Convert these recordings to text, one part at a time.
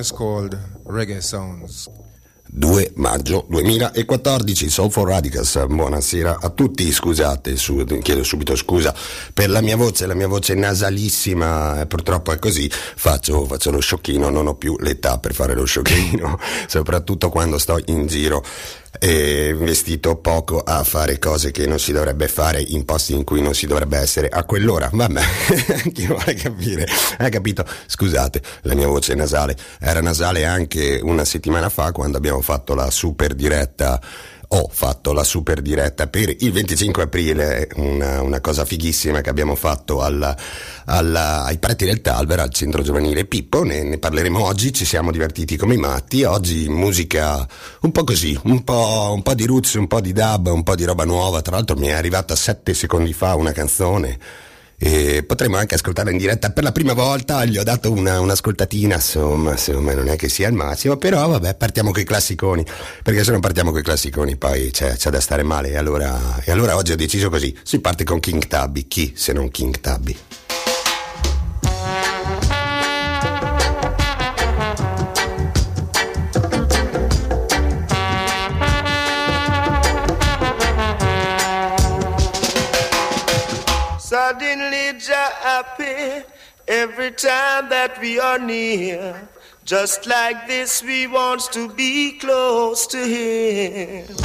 Is called Reggae Sounds. 2 maggio 2014 Soul for Radicals buonasera a tutti scusate su, chiedo subito scusa per la mia voce la mia voce è nasalissima purtroppo è così faccio, faccio lo sciocchino non ho più l'età per fare lo sciocchino soprattutto quando sto in giro e investito poco a fare cose che non si dovrebbe fare in posti in cui non si dovrebbe essere a quell'ora. Vabbè, chi vuole capire? Hai capito? Scusate, la mia voce è nasale. Era nasale anche una settimana fa quando abbiamo fatto la super diretta ho fatto la super diretta per il 25 aprile, una, una cosa fighissima che abbiamo fatto alla, alla, ai preti del Talver, al centro giovanile Pippo, ne, ne, parleremo oggi, ci siamo divertiti come i matti, oggi musica un po' così, un po', un po' di roots, un po' di dub, un po' di roba nuova, tra l'altro mi è arrivata sette secondi fa una canzone e potremmo anche ascoltarla in diretta. Per la prima volta, gli ho dato una, un'ascoltatina, insomma, secondo me non è che sia il massimo, però vabbè, partiamo con i classiconi, perché se non partiamo con i classiconi poi c'è, c'è da stare male, e allora, e allora oggi ho deciso così, si parte con King Tabby, chi se non King Tabby? Happy every time that we are near. Just like this, we want to be close to Him.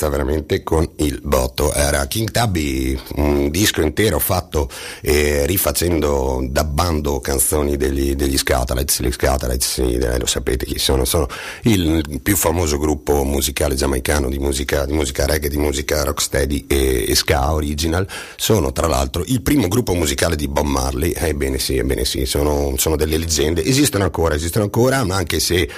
Partenza veramente con il botto. Era King Tabby, un disco intero fatto eh, rifacendo, dabbando canzoni degli, degli Scatalites. Gli Scatalites, sì, lo sapete chi sono, sono il più famoso gruppo musicale giamaicano di musica, di musica reggae, di musica rocksteady e, e ska original. Sono tra l'altro il primo gruppo musicale di Bob Marley. Ebbene sì, ebbene sì, sono, sono delle leggende. Esistono ancora, esistono ancora, ma anche se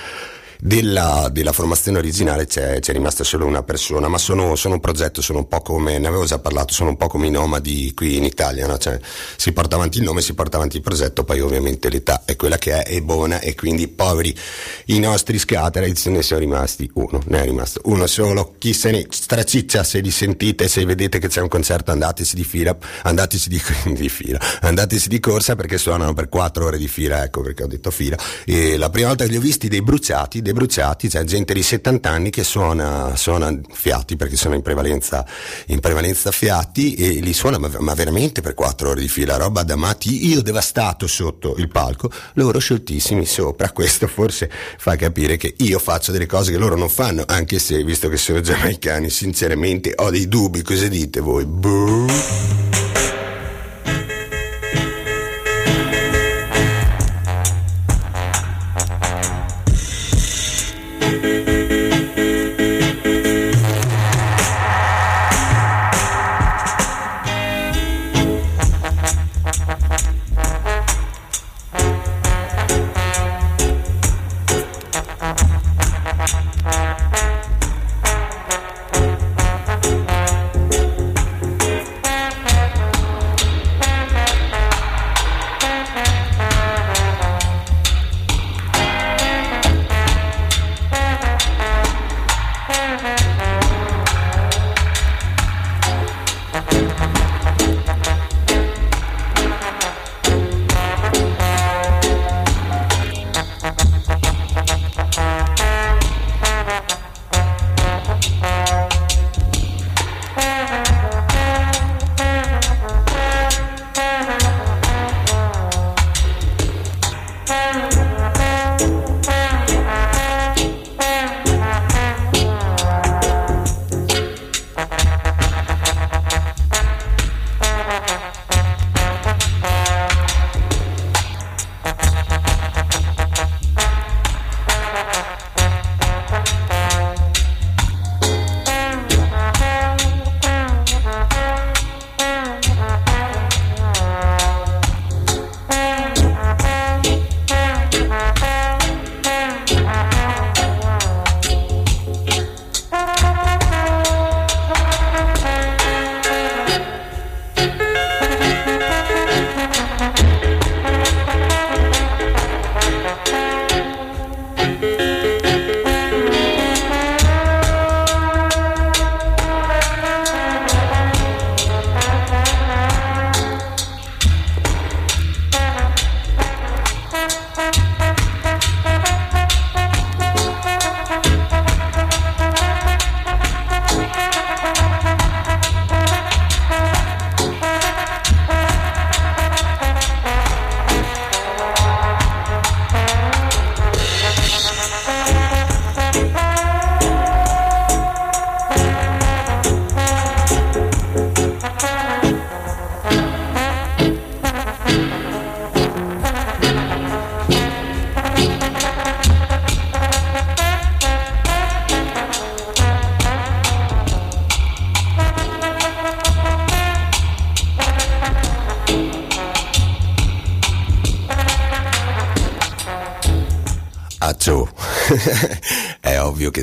della, della formazione originale c'è, c'è, rimasta solo una persona, ma sono, sono, un progetto, sono un po' come, ne avevo già parlato, sono un po' come i nomadi qui in Italia, no? cioè, si porta avanti il nome, si porta avanti il progetto, poi ovviamente l'età è quella che è, è buona e quindi poveri i nostri scateraiz ne sono rimasti uno, ne è rimasto uno solo, chi se ne straciccia se li sentite, se vedete che c'è un concerto andateci di fila, andateci di, di fila, andateci di corsa perché suonano per quattro ore di fila, ecco perché ho detto fila, e la prima volta che li ho visti dei bruciati, dei bruciati, c'è gente di 70 anni che suona, suona fiati perché sono in prevalenza, in prevalenza fiati e li suona ma, ma, veramente per 4 ore di fila, roba da matti, io devastato sotto il palco, loro scioltissimi sopra, questo forse fa capire che io faccio delle cose che loro non fanno, anche se visto che sono giamaicani sinceramente ho dei dubbi, cosa dite voi? Boom.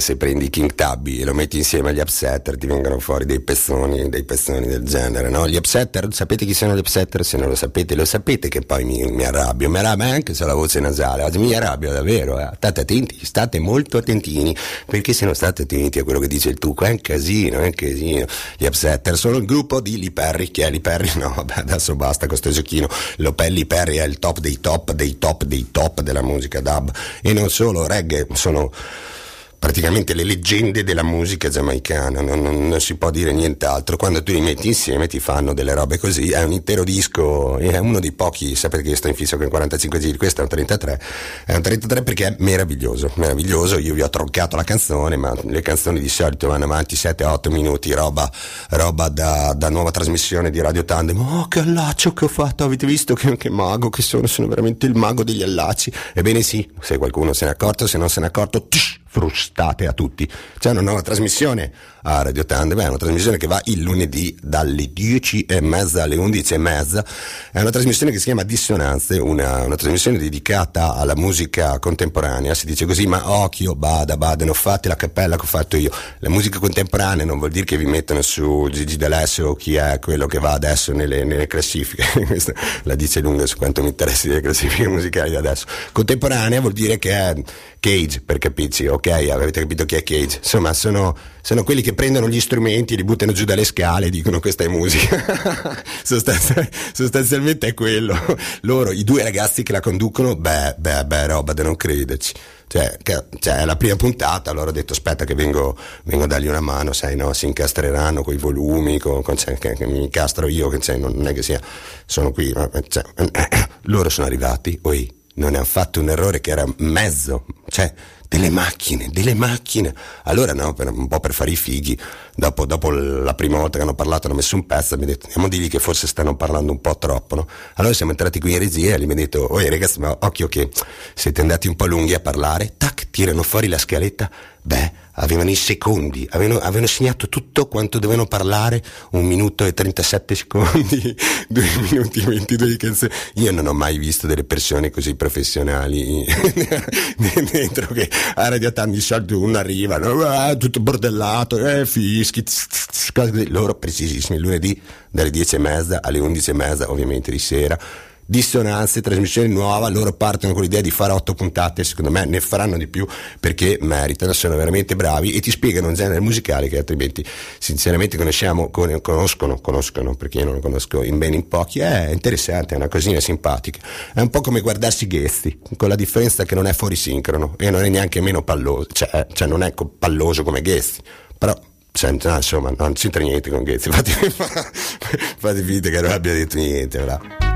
Se prendi King Tabby e lo metti insieme agli upsetter ti vengono fuori dei pezzoni, dei pezzoni del genere, no? Gli upsetter, sapete chi sono gli upsetter? Se non lo sapete, lo sapete che poi mi, mi arrabbio, mi arrabbio anche se ho la voce nasale, mi arrabbio davvero, eh. state attenti, state molto attentini, perché se non state attenti a quello che dice il tuco è un casino, è un casino. Gli upsetter sono il gruppo di Lee Perry, chi è Lee Perry? No, vabbè, adesso basta con questo giochino, Lee Perry è il top dei top, dei top, dei top della musica dub, e non solo, reggae, sono praticamente le leggende della musica giamaicana, non, non, non, si può dire nient'altro. Quando tu li metti insieme ti fanno delle robe così, è un intero disco, è uno dei pochi, sapete che io sto in fisso con 45 giri, questo è un 33, è un 33 perché è meraviglioso, meraviglioso, io vi ho troncato la canzone, ma le canzoni di solito vanno avanti 7-8 minuti, roba, roba da, da, nuova trasmissione di Radio Tandem, oh che allaccio che ho fatto, avete visto che, che mago che sono, sono veramente il mago degli allacci, ebbene sì, se qualcuno se n'è accorto, se non se n'è accorto, tsh, frustate a tutti. C'è una nuova trasmissione a Radio Tandem, è una trasmissione che va il lunedì dalle 10 e mezza alle 11 e mezza, è una trasmissione che si chiama Dissonanze, una, una trasmissione dedicata alla musica contemporanea, si dice così, ma occhio, bada, bada, non fate la cappella che ho fatto io. La musica contemporanea non vuol dire che vi mettono su Gigi D'Alessio o chi è quello che va adesso nelle, nelle classifiche, questa la dice lunga su quanto mi interessi delle classifiche musicali adesso. Contemporanea vuol dire che è Cage, per capirci, ok, avete capito chi è Cage? Insomma, sono, sono quelli che prendono gli strumenti, li buttano giù dalle scale e dicono questa è musica. Sostanzialmente, sostanzialmente è quello. Loro, i due ragazzi che la conducono, beh, beh, beh, roba da non crederci. Cioè, che, cioè, la prima puntata, allora ho detto aspetta che vengo, vengo a dargli una mano, sai, no? Si incastreranno con i volumi, con, con, cioè, che, che, mi incastro io, che cioè, non, è che sia, sono qui, cioè, loro sono arrivati, oi, non hanno fatto un errore che era mezzo, cioè delle macchine, delle macchine. Allora no, per, un po' per fare i fighi, dopo, dopo, la prima volta che hanno parlato hanno messo un pezzo, mi hanno detto andiamo a dirgli che forse stanno parlando un po' troppo, no? Allora siamo entrati qui in regia e gli abbiamo detto, oi ragazzi, ma occhio che siete andati un po' lunghi a parlare, tac, tirano fuori la scaletta, beh, avevano i secondi, avevano, avevano, segnato tutto quanto dovevano parlare, un minuto e 37 secondi, due minuti e 22 di canzone. Io non ho mai visto delle persone così professionali dentro che a Radio Tan di solito uno arriva, no? tutto bordellato, eh, fischi, loro precisissimi, lunedì dalle 10 e mezza alle 11 e mezza ovviamente di sera dissonanze, trasmissione nuova, loro partono con l'idea di fare otto puntate, secondo me ne faranno di più perché meritano, sono veramente bravi e ti spiegano un genere musicale che altrimenti sinceramente conosciamo, conoscono, conoscono perché io non lo conosco in bene in pochi, è interessante, è una cosina simpatica, è un po' come guardarsi Ghesti, con la differenza che non è fuori sincrono e non è neanche meno palloso, cioè, cioè non è palloso come Ghesti, però no, insomma non c'entra niente con Ghesti, fate, fate finta che non abbia detto niente, bravo.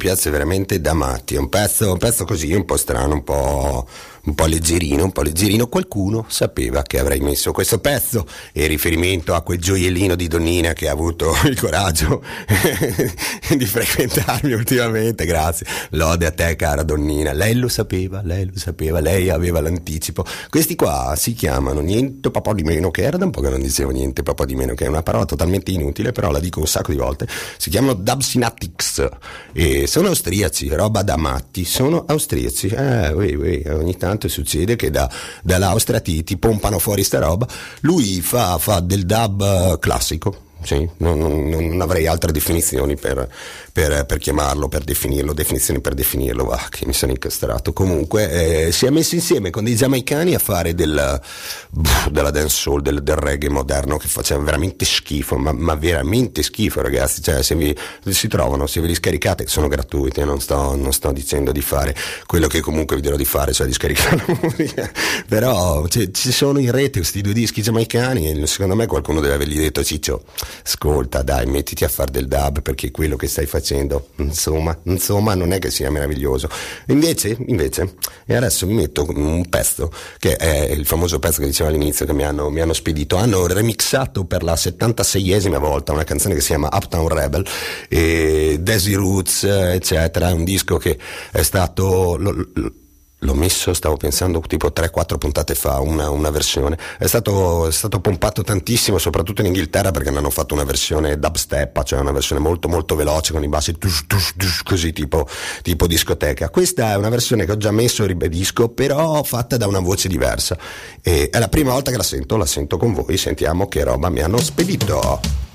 Piace, veramente da matti. È un pezzo, un pezzo così, un po' strano, un po' un po' leggerino, un po' leggerino, qualcuno sapeva che avrei messo questo pezzo e riferimento a quel gioiellino di donnina che ha avuto il coraggio di frequentarmi ultimamente, grazie. Lode a te cara donnina, lei lo sapeva, lei lo sapeva, lei aveva l'anticipo. Questi qua si chiamano niente papà di meno, che era da un po' che non dicevo niente papà di meno, che è una parola totalmente inutile, però la dico un sacco di volte. Si chiamano Dubsynaptics e sono austriaci, roba da matti, sono austriaci. Eh, oui, oui, ogni tanto succede che da, dall'Austria ti, ti, pompano fuori sta roba. Lui fa, fa del dub classico, sì, non, non, non, avrei altre definizioni per, per, per, chiamarlo, per definirlo, definizioni per definirlo, va, che mi sono incastrato. Comunque eh, si è messo insieme con dei giamaicani a fare del, della dancehall, del, del reggae moderno che faceva veramente schifo, ma, ma veramente schifo ragazzi, cioè se vi, si trovano, se ve li scaricate, sono gratuiti, non sto, non sto dicendo di fare quello che comunque vi dirò di fare, cioè di scaricare la musica, però cioè, ci sono in rete questi due dischi giamaicani e secondo me qualcuno deve avergli detto Ciccio, ascolta dai, mettiti a fare del dub perché quello che stai facendo insomma, insomma non è che sia meraviglioso. Invece, invece, e adesso mi metto un pezzo, che è il famoso pezzo che dicevo all'inizio che mi hanno, mi hanno spedito, hanno remixato per la 76esima volta una canzone che si chiama Uptown Rebel, e Daisy Roots, eccetera, è un disco che è stato... Lo, lo, L'ho messo, stavo pensando, tipo 3-4 puntate fa, una, una versione. È stato, è stato, pompato tantissimo, soprattutto in Inghilterra, perché ne hanno fatto una versione dubstep, cioè una versione molto molto veloce con i bassi tush, tush, tush, così tipo, tipo discoteca. Questa è una versione che ho già messo, ribadisco, però fatta da una voce diversa. E è la prima volta che la sento, la sento con voi, sentiamo che roba mi hanno spedito.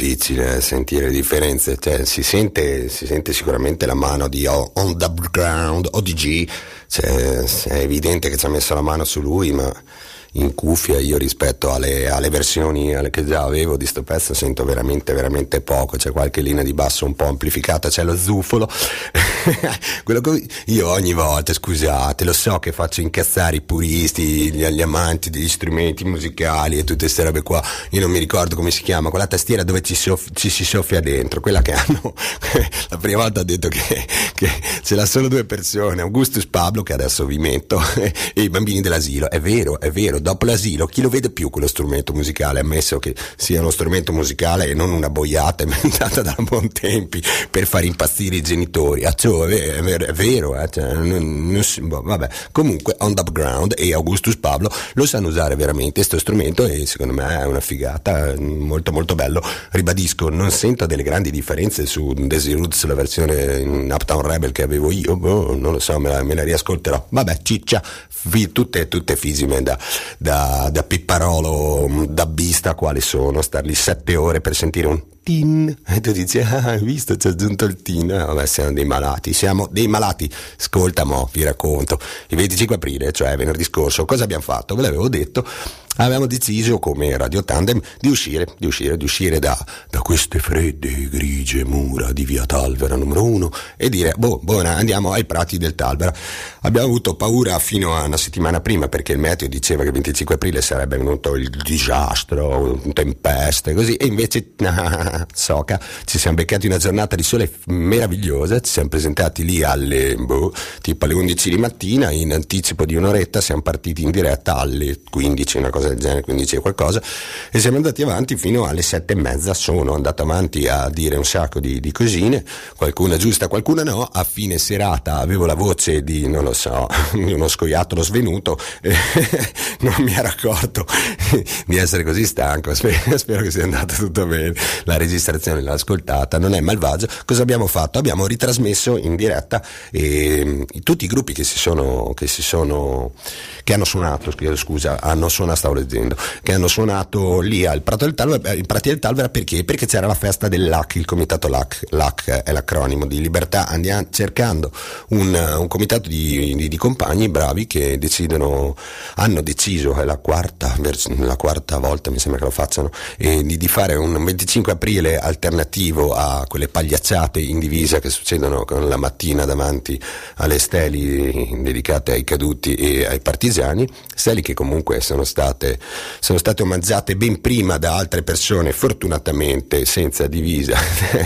Difficile sentire differenze, cioè, si, sente, si sente sicuramente la mano di On the Ground, ODG, cioè, è evidente che ci ha messo la mano su lui, ma in cuffia io rispetto alle, alle versioni alle che già avevo di sto pezzo sento veramente veramente poco c'è qualche linea di basso un po' amplificata c'è lo zufolo che io ogni volta scusate lo so che faccio incazzare i puristi gli, gli amanti degli strumenti musicali e tutte queste robe qua io non mi ricordo come si chiama quella tastiera dove ci, soff- ci si soffia dentro quella che hanno la prima volta ho detto che, che ce l'ha solo due persone Augustus Pablo che adesso vi metto e i bambini dell'asilo è vero è vero dopo l'asilo chi lo vede più quello strumento musicale, ammesso che sia uno strumento musicale e non una boiata inventata da Bontempi per far impazzire i genitori. Ah, cioè, è, vero, è vero eh? cioè, non, non, boh, vabbè. Comunque On the Ground e Augustus Pablo lo sanno usare veramente questo strumento e secondo me è una figata, molto molto bello. Ribadisco, non sento delle grandi differenze su Daisy Roots, la versione in Uptown Rebel che avevo io, boh, non lo so, me la, me la riascolterò. Vabbè, ciccia, tutte, tutte fisime da, da, da pipparolo, da bista quali sono, star lì sette ore per sentire un tin. E tu dici ah hai visto? C'è aggiunto il tin. Eh, vabbè siamo dei malati siamo dei malati. Ascolta mo vi racconto. Il 25 aprile cioè venerdì scorso cosa abbiamo fatto? Ve l'avevo detto abbiamo deciso come Radio Tandem di uscire, di uscire, di uscire da, da queste fredde grigie mura di via Talvera numero uno e dire, boh, buona, andiamo ai prati del Talvera. Abbiamo avuto paura fino a una settimana prima perché il meteo diceva che il 25 aprile sarebbe venuto il disastro, tempeste, così, e invece, nah, soca, ci siamo beccati una giornata di sole meravigliosa, ci siamo presentati lì alle, boh, tipo alle 11 di mattina, in anticipo di un'oretta siamo partiti in diretta alle 15, una cosa del genere, 15 e qualcosa, e siamo andati avanti fino alle sette e mezza, sono andato avanti a dire un sacco di, di cosine, qualcuna giusta, qualcuna no, a fine serata avevo la voce di, non lo so, di uno scoiattolo svenuto, non mi ero accorto di essere così stanco, spero, spero, che sia andato tutto bene, la registrazione l'ho ascoltata, non è malvagio, cosa abbiamo fatto? Abbiamo ritrasmesso in diretta e, tutti i gruppi che si sono, che si sono, che hanno suonato, scusa, hanno suonato, stavo leggendo, che hanno suonato lì al Prato del Talvera, il Prati del Talvera perché? Perché c'era la festa dell'AC, il comitato LAC, LAC è l'acronimo di Libertà, andiamo cercando un, un comitato di, di, di, compagni bravi che decidono, hanno deciso, è la quarta, la quarta volta mi sembra che lo facciano, eh, di, di, fare un 25 aprile alternativo a quelle pagliacciate in divisa che succedono con la mattina davanti alle steli dedicate ai caduti e ai partigiani, steli che comunque sono state, sono state omaggiate ben prima da altre persone, fortunatamente senza divisa,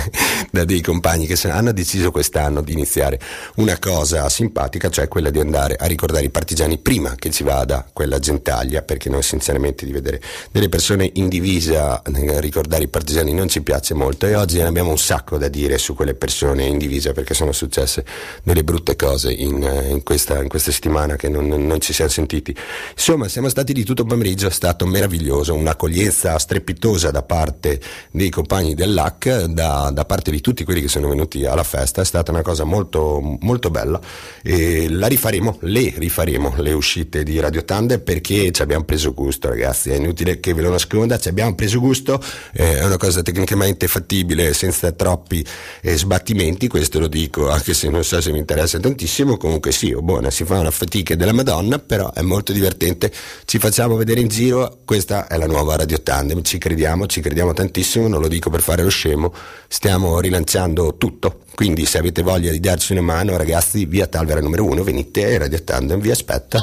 da dei compagni che hanno deciso quest'anno di iniziare. Una cosa simpatica, cioè quella di andare a ricordare i partigiani prima che ci vada quella gentaglia, perché noi sinceramente di vedere delle persone in divisa eh, ricordare i partigiani non ci piace molto. E oggi ne abbiamo un sacco da dire su quelle persone in divisa perché sono successe delle brutte cose in, eh, in, questa, in questa, settimana che non, non ci siamo sentiti. Insomma, siamo stati di tutto pomeriggio, è stato meraviglioso, un'accoglienza strepitosa da parte dei compagni dell'AC, da, da parte di tutti quelli che sono venuti alla festa, è stata una cosa molto, molto bella e la rifaremo, le rifaremo, le uscite di Radio Tande perché ci abbiamo preso gusto ragazzi, è inutile che ve lo nasconda, ci abbiamo preso gusto, eh, è una cosa tecnicamente fattibile senza troppi eh, sbattimenti, questo lo dico anche se non so se mi interessa tantissimo, comunque sì, oh, buona, si fa una fatica della Madonna, però è molto divertente, ci facciamo vedere in giro, questa è la nuova Radio Tandem, ci crediamo, ci crediamo tantissimo, non lo dico per fare lo scemo, stiamo rilanciando tutto. Quindi se avete voglia di darci una mano, ragazzi, via Talvera numero 1, venite Radio Tandem vi aspetta.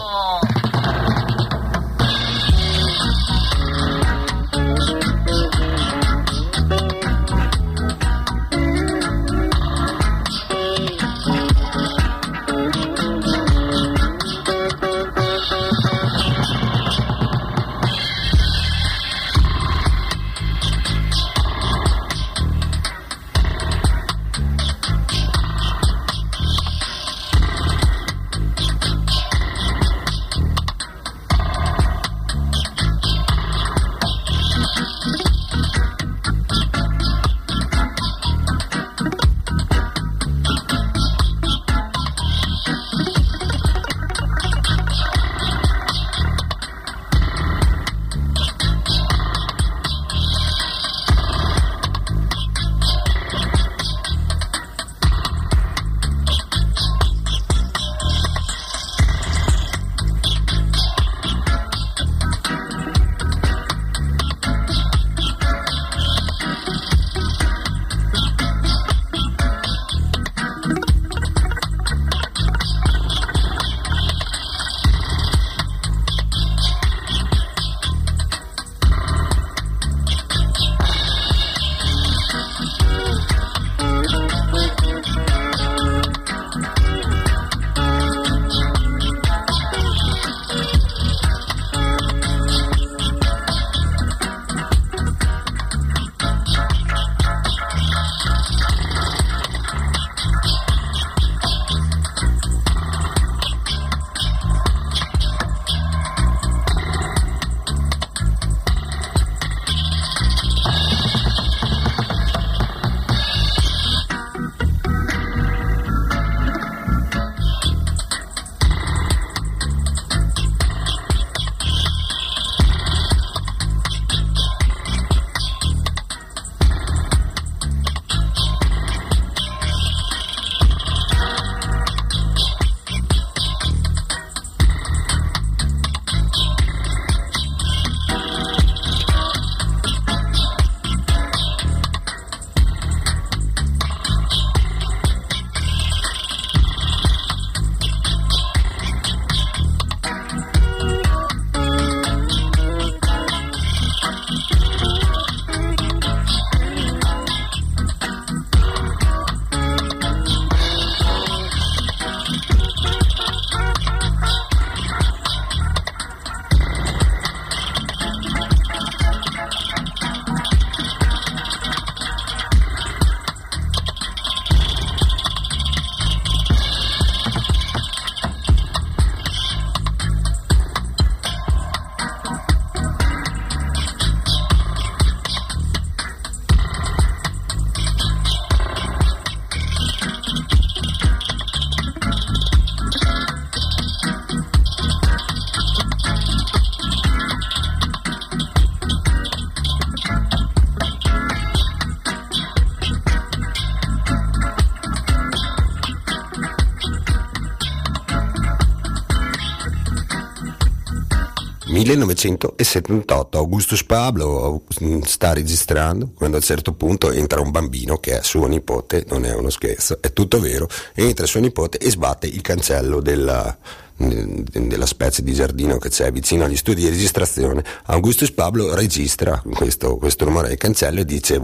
1978 Augustus Pablo mm, sta registrando quando a un certo punto entra un bambino che è suo nipote, non è uno scherzo, è tutto vero, entra suo nipote e sbatte il cancello della, della specie di giardino che c'è vicino agli studi di registrazione, Augustus Pablo registra questo, questo rumore del cancello e dice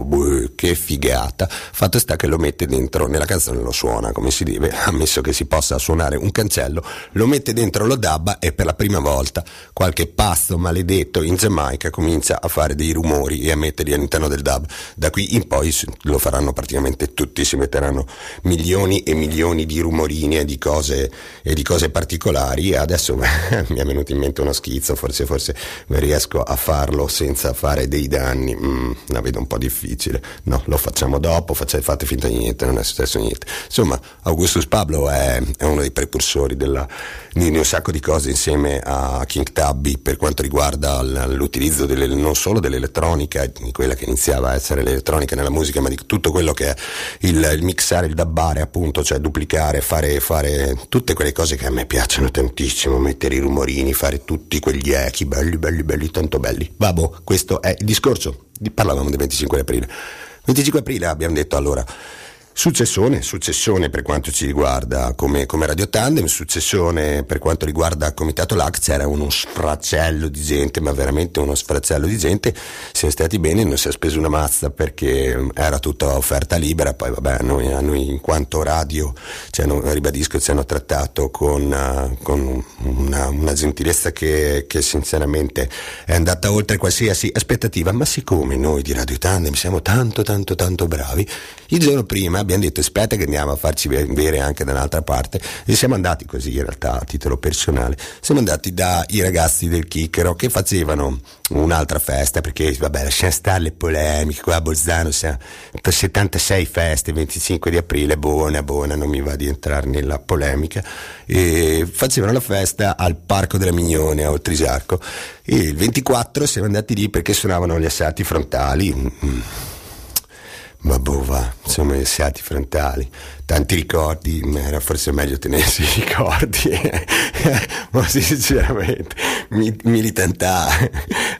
che figata, fatto sta che lo mette dentro, nella canzone lo suona come si deve, ammesso che si possa suonare un cancello, lo mette dentro lo dabba e per la prima volta qualche pazzo maledetto in Giamaica comincia a fare dei rumori e a metterli all'interno del dub. Da qui in poi lo faranno praticamente tutti, si metteranno milioni e milioni di rumorini e di cose, e di cose particolari particolari adesso mi è venuto in mente uno schizzo, forse, forse riesco a farlo senza fare dei danni, mm, la vedo un po' difficile, no, lo facciamo dopo, facciate, fate finta di niente, non è successo niente. Insomma, Augustus Pablo è, è uno dei precursori della, di, un sacco di cose insieme a King Tubby per quanto riguarda l'utilizzo delle, non solo dell'elettronica, di quella che iniziava a essere l'elettronica nella musica, ma di tutto quello che è il, il mixare, il dabbare appunto, cioè duplicare, fare, fare tutte quelle cose che a me piacciono tantissimo, mettere i rumorini, fare tutti quegli echi belli, belli, belli, tanto belli. Vabbè, questo è il discorso. Parlavamo del 25 aprile. 25 aprile abbiamo detto allora Successione, successione per quanto ci riguarda come, come, Radio Tandem, successione per quanto riguarda Comitato LAC, c'era uno sfracello di gente, ma veramente uno sfracello di gente, siamo stati bene, non si è speso una mazza perché era tutta offerta libera, poi vabbè, noi, noi in quanto radio, ci hanno, ribadisco, ci hanno trattato con, uh, con una, una, gentilezza che, che, sinceramente è andata oltre qualsiasi aspettativa, ma siccome noi di Radio Tandem siamo tanto tanto tanto bravi, il giorno prima abbiamo detto aspetta che andiamo a farci vedere anche da un'altra parte. E siamo andati così in realtà a titolo personale, siamo andati dai ragazzi del Chicchero che facevano un'altra festa perché vabbè lasciamo stare le polemiche qua a Bolzano siamo per 76 feste 25 di aprile buona buona non mi va di entrare nella polemica. E facevano la festa al Parco della Mignone a Oltrisarco e il 24 siamo andati lì perché suonavano gli assalti frontali. Mm. Ma boh, va, insomma, asseati frontali, tanti ricordi, ma era forse meglio tenersi i ricordi, ma sinceramente, militantà,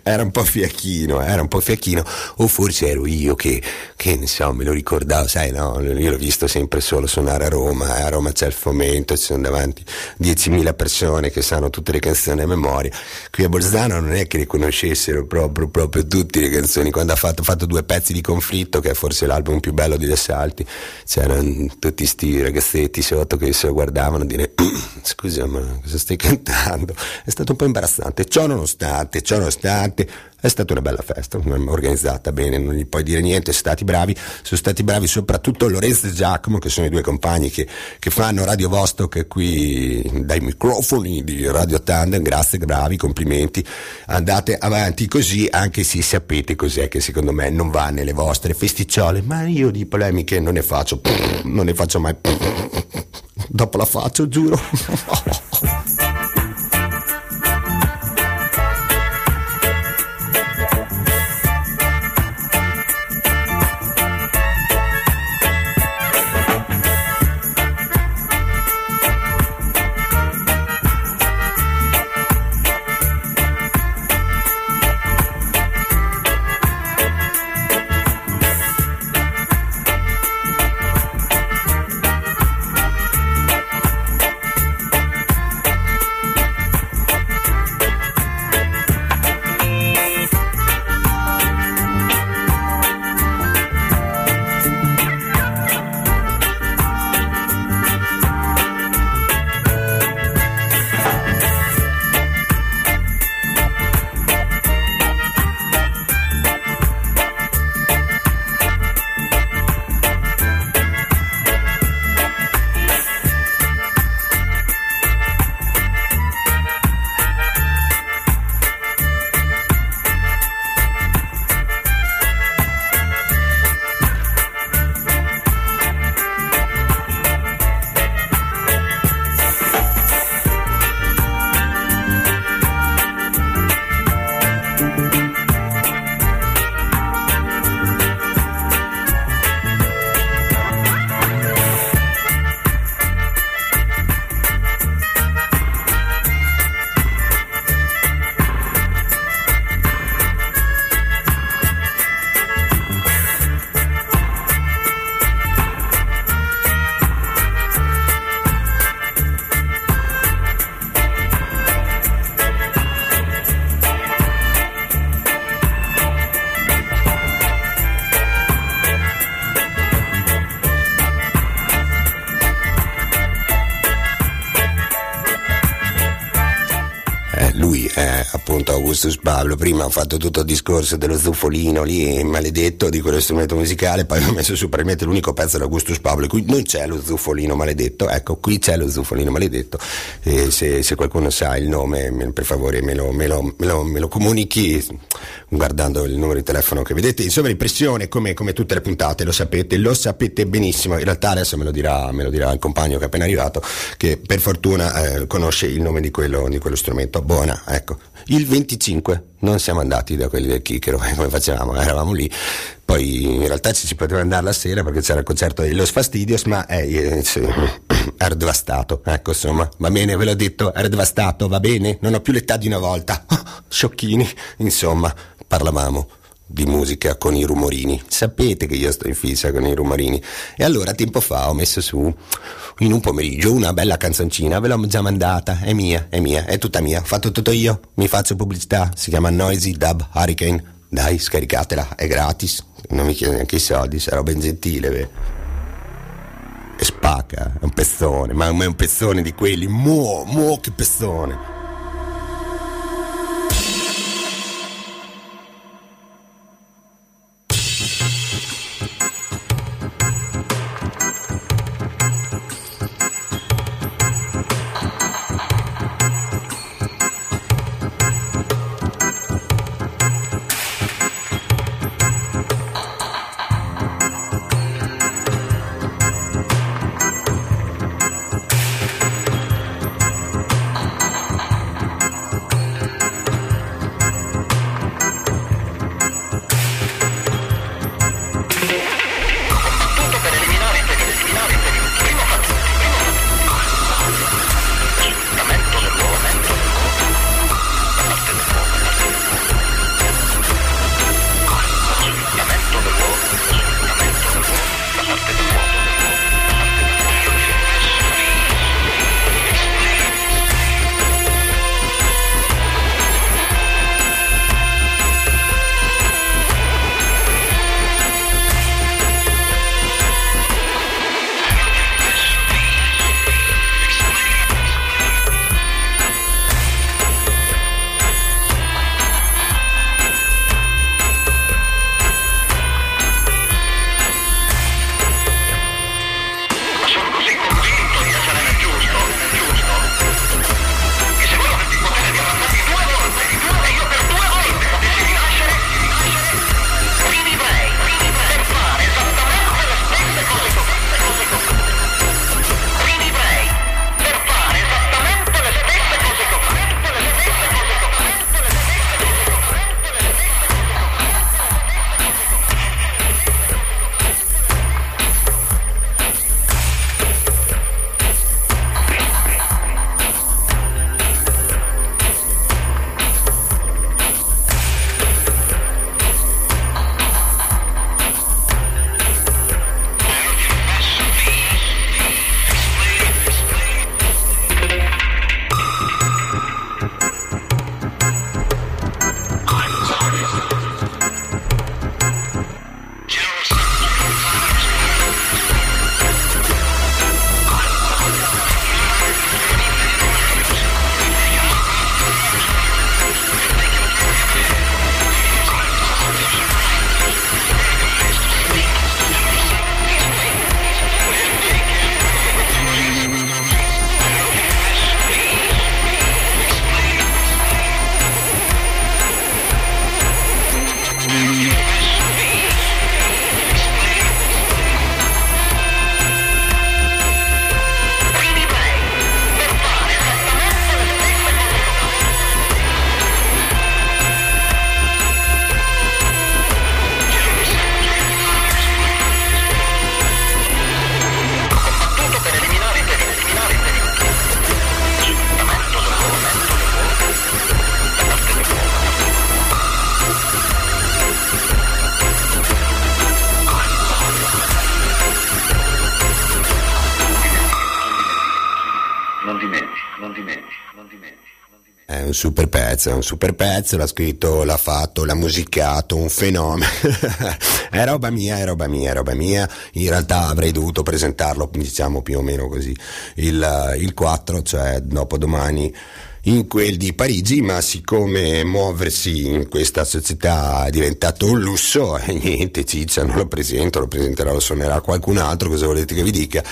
era un po' fiacchino, era un po' fiacchino, o forse ero io che, che ne so, me lo ricordavo, sai, no, io l'ho visto sempre solo suonare a Roma, a Roma c'è il fomento, ci sono davanti 10.000 persone che sanno tutte le canzoni a memoria, qui a Bolzano non è che le conoscessero proprio, proprio tutte le canzoni, quando ha fatto, fatto due pezzi di conflitto, che è forse l'album più bello degli assalti, c'erano tutti sti ragazzetti sotto che se lo guardavano dire scusa ma cosa stai cantando? È stato un po' imbarazzante, ciò nonostante, ciò nonostante è stata una bella festa, organizzata bene, non gli puoi dire niente, sono stati bravi, sono stati bravi soprattutto Lorenzo e Giacomo, che sono i due compagni che, che fanno Radio Vostok qui dai microfoni di Radio Tandem, grazie, bravi, complimenti, andate avanti così, anche se sapete cos'è che secondo me non va nelle vostre festicciole, ma io di polemiche non ne faccio, non ne faccio mai, dopo la faccio, giuro. Pablo. Prima ho fatto tutto il discorso dello zuffolino lì, maledetto, di quello strumento musicale, poi l'ho messo su probabilmente l'unico pezzo di Augustus Pablo, qui non c'è lo zuffolino maledetto, ecco, qui c'è lo zuffolino maledetto. Se, se qualcuno sa il nome, per favore me lo, me, lo, me, lo, me lo, comunichi guardando il numero di telefono che vedete. Insomma, l'impressione, come, come tutte le puntate, lo sapete, lo sapete benissimo. In realtà adesso me lo dirà, me lo dirà il compagno che è appena arrivato, che per fortuna eh, conosce il nome di quello, di quello strumento. Buona, ecco. Il 25 non siamo andati da quelli del Chicchero, come facevamo, eravamo lì. Poi in realtà ci si poteva andare la sera perché c'era il concerto di Los Fastidios, ma eh, eh, sì, ero devastato. Ecco, insomma, va bene, ve l'ho detto, ero devastato, va bene, non ho più l'età di una volta. sciocchini, insomma, parlavamo di musica con i rumorini. Sapete che io sto in fissa con i rumorini. E allora tempo fa ho messo su in un pomeriggio una bella canzoncina, ve l'ho già mandata, è mia, è mia, è tutta mia, ho fatto tutto io, mi faccio pubblicità, si chiama Noisy Dub Hurricane. Dai, scaricatela, è gratis, non mi chiede neanche i soldi, sarò ben gentile, beh. E spacca, è un pezzone, ma è un pezzone di quelli, muo, muo che pezzone. Pezzo, è un super pezzo, l'ha scritto, l'ha fatto, l'ha musicato, un fenomeno. è roba mia, è roba mia, è roba mia. In realtà avrei dovuto presentarlo, diciamo più o meno così, il, il 4, cioè dopo domani in quel di Parigi, ma siccome muoversi in questa società è diventato un lusso, eh, niente, Ciccia non lo presento, lo presenterà, lo suonerà qualcun altro, cosa volete che vi dica?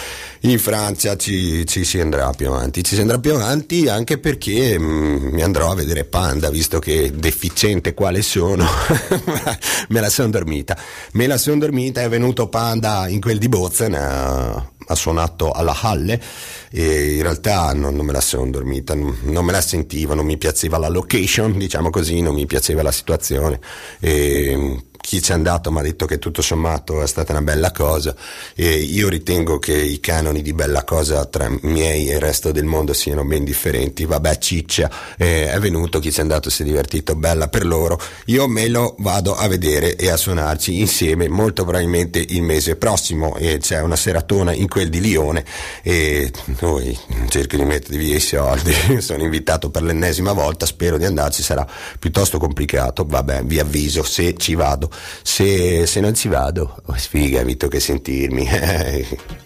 In Francia ci, ci si andrà più avanti, ci si andrà più avanti anche perché mh, mm, mi andrò a vedere Panda, visto che deficiente quale sono, me la sono dormita. Me la sono dormita, è venuto Panda in quel di Bozen, ha, ha suonato alla Halle e in realtà non, non me la sono dormita, non, non, me la sentivo, non mi piaceva la location, diciamo così, non mi piaceva la situazione. E, chi ci è andato mi ha detto che tutto sommato è stata una bella cosa e io ritengo che i canoni di bella cosa tra miei e il resto del mondo siano ben differenti. Vabbè, ciccia, eh, è venuto, chi ci è andato si è divertito, bella per loro. Io me lo vado a vedere e a suonarci insieme molto probabilmente il mese prossimo e c'è una seratona in quel di Lione e noi cerco di mettere via i soldi, sono invitato per l'ennesima volta, spero di andarci, sarà piuttosto complicato, vabbè, vi avviso se ci vado. Se, se non ci vado, oh, sfiga, mi tocca sentirmi.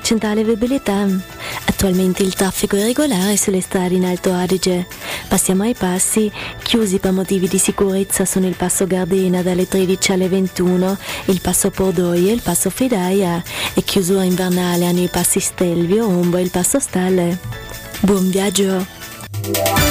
centrale viabilità. Attualmente il traffico è regolare sulle strade in Alto Adige. Passiamo ai passi. Chiusi per motivi di sicurezza sono il passo Gardena dalle 13 alle 21, il passo Pordoia e il passo Fedaia e chiusura invernale hanno i passi Stelvio, Ombo e il passo Stalle. Buon viaggio!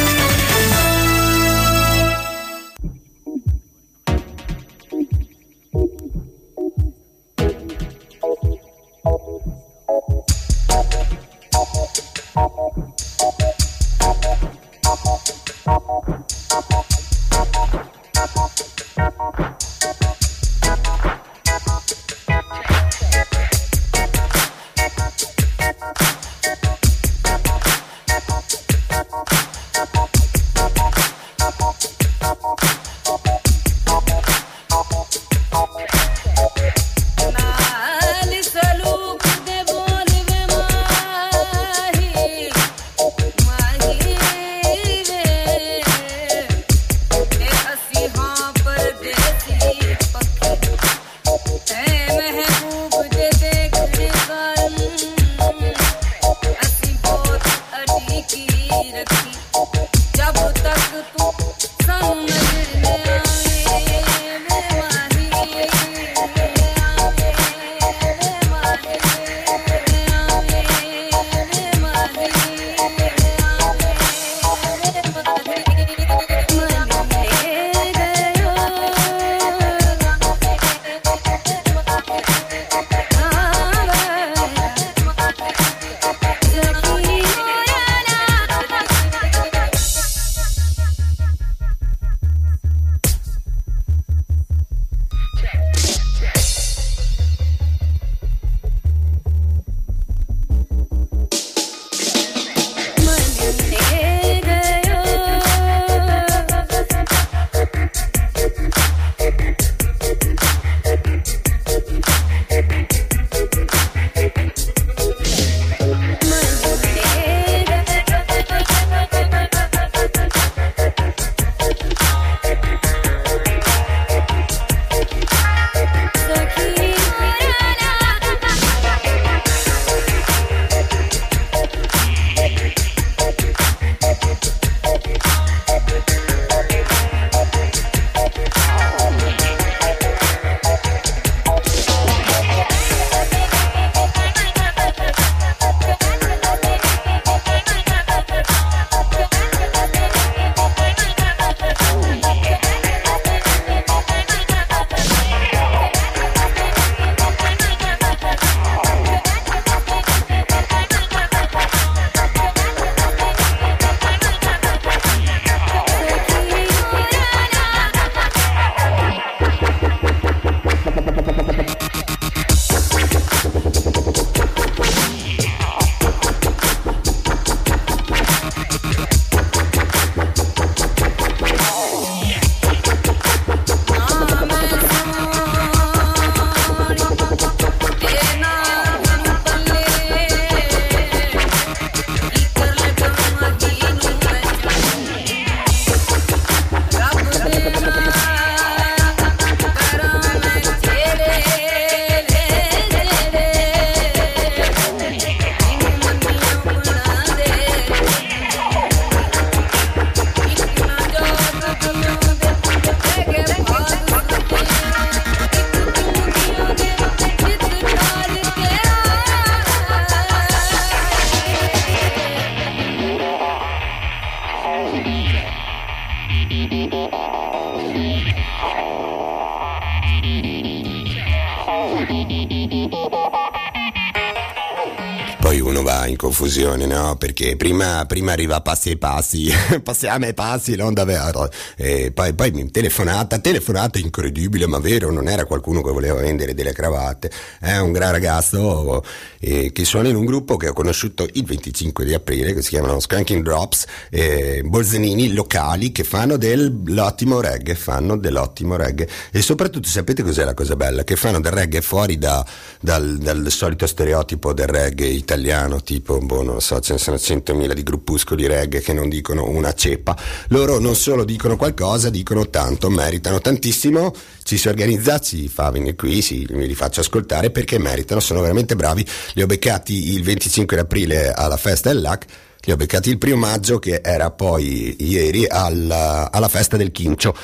Perché prima, prima arriva passi e passi, passiamo ai passi, non davvero. E poi, poi telefonata, telefonata incredibile, ma vero, non era qualcuno che voleva vendere delle cravatte. È un gran ragazzo eh, che suona in un gruppo che ho conosciuto il 25 di aprile, che si chiamano Skanking Drops, eh, Bolzanini locali che fanno dell'ottimo reggae, fanno dell'ottimo reggae. E soprattutto sapete cos'è la cosa bella? Che fanno del reggae fuori da, dal, dal solito stereotipo del reggae italiano, tipo boh, non so, ce ne sono 100.000 di gruppuscoli reggae che non dicono una ceppa. Loro non solo dicono qualcosa, dicono tanto, meritano tantissimo. Ci si organizza, ci fa venire qui, sì, me li faccio ascoltare perché meritano, sono veramente bravi. Li ho beccati il 25 aprile alla festa del LAC li ho beccati il primo maggio che era poi ieri alla, alla festa del Quincio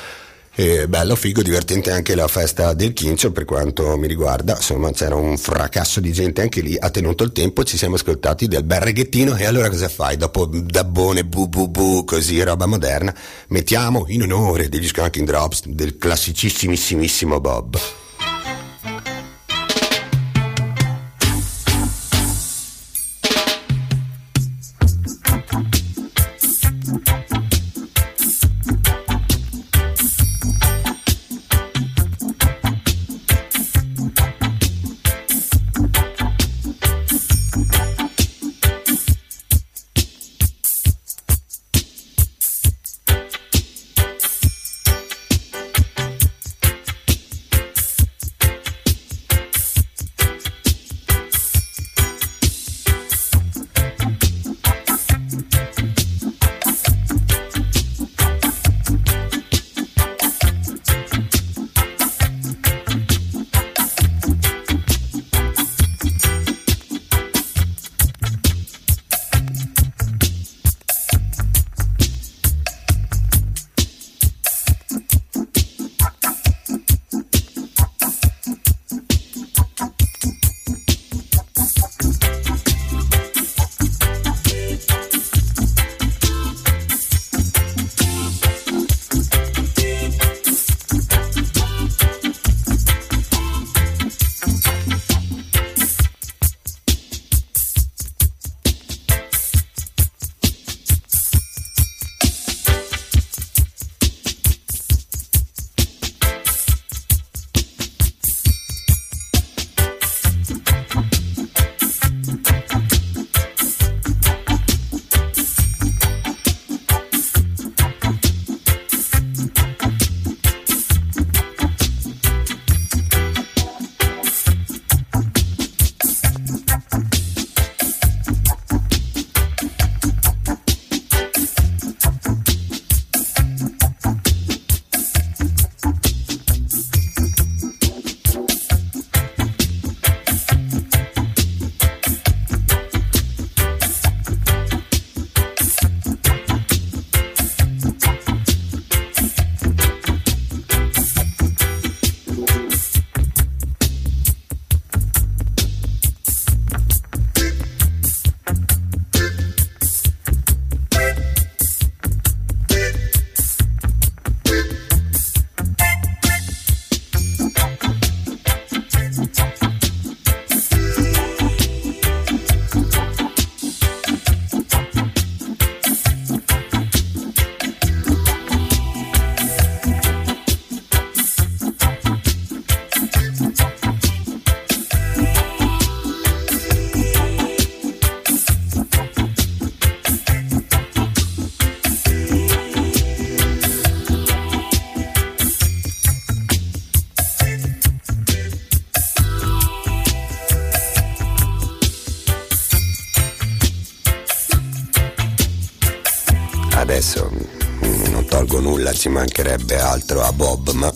e bello, figo, divertente anche la festa del Quincio per quanto mi riguarda, insomma c'era un fracasso di gente anche lì, ha tenuto il tempo, ci siamo ascoltati del bel reghettino e allora cosa fai? Dopo dabbone, bu bu bu, così roba moderna, mettiamo in onore degli Skanking Drops del classicissimissimo Bob. Mancherebbe altro a Bob, ma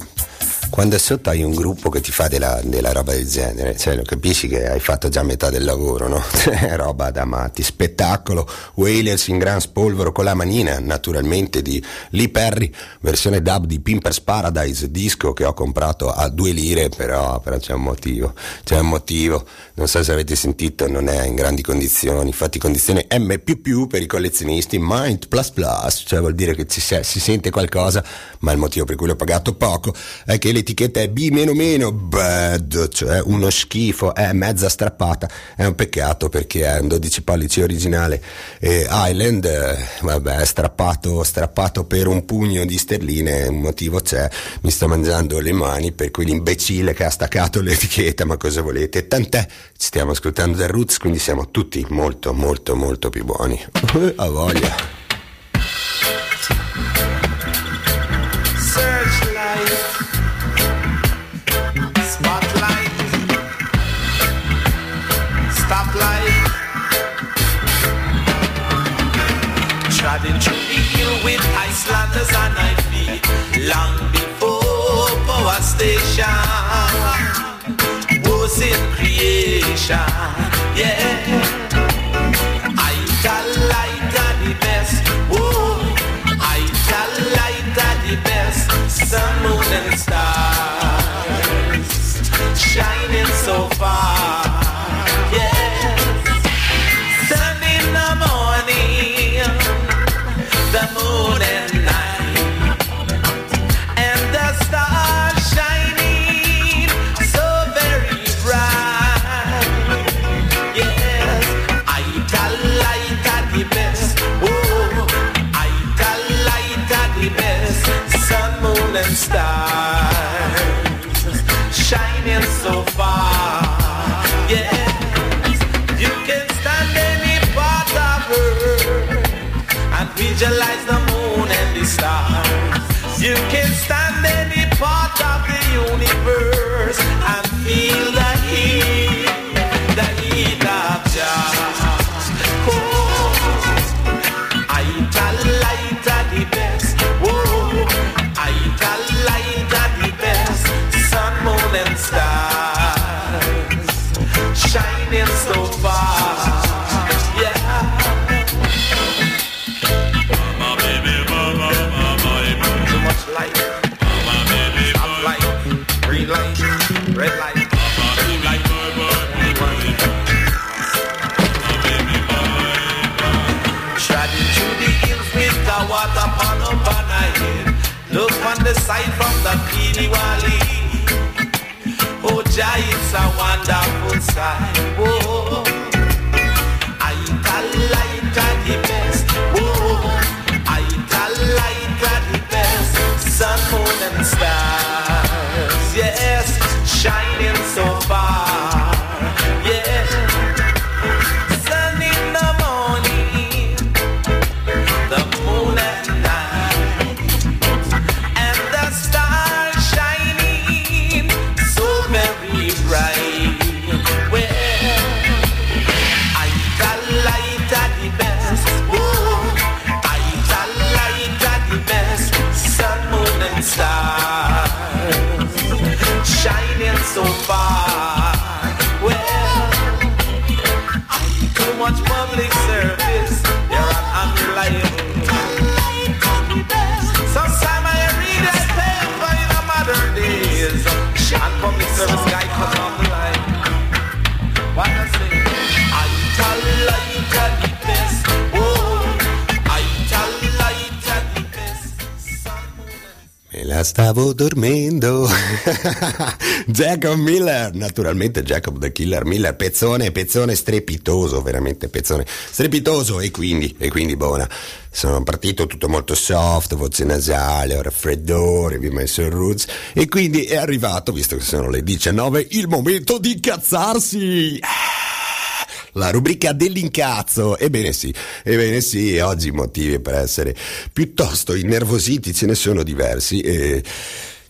quando sotto hai un gruppo che ti fa della, della roba del genere, cioè lo capisci che hai fatto già metà del lavoro, no? Cioè, roba da matti, spettacolo, Wailers in gran spolvero con la manina, naturalmente di Lee Perry, versione dub di Pimpers Paradise, disco che ho comprato a due lire, però, però c'è un motivo, c'è un motivo, non so se avete sentito, non è in grandi condizioni, infatti condizione M++ per i collezionisti, Mind++, cioè vuol dire che ci, si sente qualcosa, ma il motivo per cui l'ho pagato poco è che le l'etichetta è B meno meno bad, cioè uno schifo, è mezza strappata, è un peccato perché è un 12 pollici originale e Island, vabbè, è strappato, strappato per un pugno di sterline, un motivo c'è, mi sto mangiando le mani per quell'imbecille che ha staccato l'etichetta, ma cosa volete? Tant'è, stiamo ascoltando The Roots, quindi siamo tutti molto molto molto più buoni. A voglia. Stavo dormendo. Jacob Miller, naturalmente Jacob the Killer Miller, pezzone, pezzone strepitoso, veramente pezzone strepitoso e quindi, e quindi buona. Sono partito tutto molto soft, voce nasale, raffreddore, vi ho messo il roots e quindi è arrivato, visto che sono le 19, il momento di cazzarsi! La rubrica dell'incazzo. Ebbene sì, ebbene sì, oggi motivi per essere piuttosto innervositi ce ne sono diversi e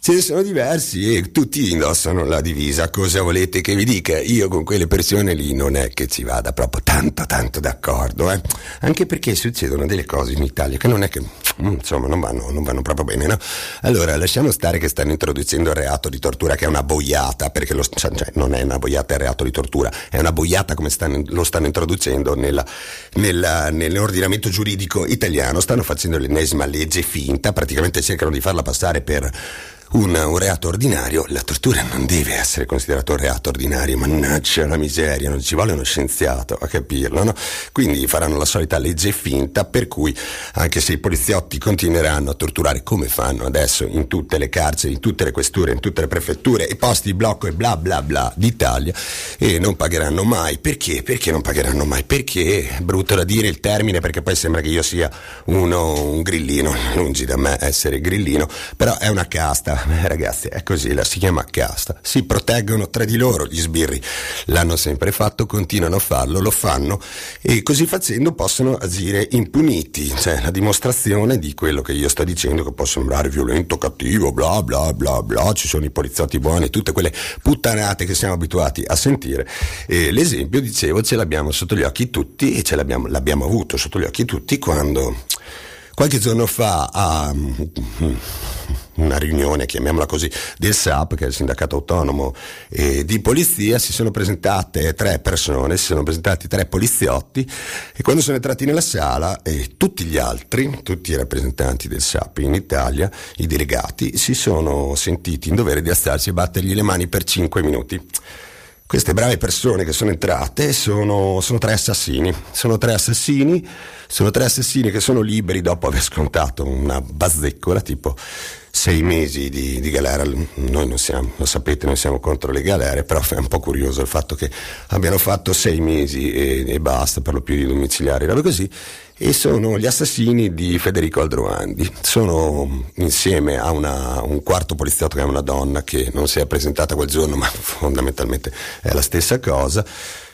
ce ne sono diversi e tutti indossano la divisa. Cosa volete che vi dica? Io con quelle persone lì non è che ci vada proprio tanto tanto d'accordo, eh? Anche perché succedono delle cose in Italia che non è che mm, insomma non vanno, non vanno proprio bene, no? Allora, lasciamo stare che stanno introducendo il reato di tortura che è una boiata, perché lo, cioè, non è una boiata il reato di tortura, è una boiata come stanno, lo stanno introducendo nella, nella, nell'ordinamento giuridico italiano, stanno facendo l'ennesima legge finta, praticamente cercano di farla passare per un, un, reato ordinario, la tortura non deve essere considerato un reato ordinario, mannaggia la miseria, non ci vuole uno scienziato a capirlo, no? Quindi faranno la solita legge finta per cui anche se i poliziotti continueranno a torturare come fanno adesso in tutte le carceri, in tutte le questure, in tutte le prefetture, i posti di blocco e bla bla bla d'Italia e non pagheranno mai. Perché? Perché non pagheranno mai? Perché brutto da dire il termine perché poi sembra che io sia uno, un grillino, lungi da me essere grillino, però è una casta eh, ragazzi, è così, la si chiama casta. Si proteggono tra di loro gli sbirri. L'hanno sempre fatto, continuano a farlo, lo fanno e così facendo possono agire impuniti. Cioè, la dimostrazione di quello che io sto dicendo, che può sembrare violento, cattivo, bla bla bla bla, ci sono i poliziotti buoni, tutte quelle puttanate che siamo abituati a sentire. E l'esempio, dicevo, ce l'abbiamo sotto gli occhi tutti e ce l'abbiamo, l'abbiamo avuto sotto gli occhi tutti quando qualche giorno fa a una riunione, chiamiamola così, del SAP, che è il sindacato autonomo eh, di polizia, si sono presentate tre persone, si sono presentati tre poliziotti e quando sono entrati nella sala eh, tutti gli altri, tutti i rappresentanti del SAP in Italia, i delegati, si sono sentiti in dovere di alzarsi e battergli le mani per cinque minuti. Queste brave persone che sono entrate sono, sono tre assassini, sono tre assassini, sono tre assassini che sono liberi dopo aver scontato una bazzeccola tipo sei mesi di, di, galera, noi non siamo, lo sapete, noi siamo contro le galere, però è un po' curioso il fatto che abbiano fatto sei mesi e, e basta, per lo più di domiciliari, roba così, e sono gli assassini di Federico Aldrovandi. Sono insieme a una, un quarto poliziotto che è una donna che non si è presentata quel giorno, ma fondamentalmente è la stessa cosa.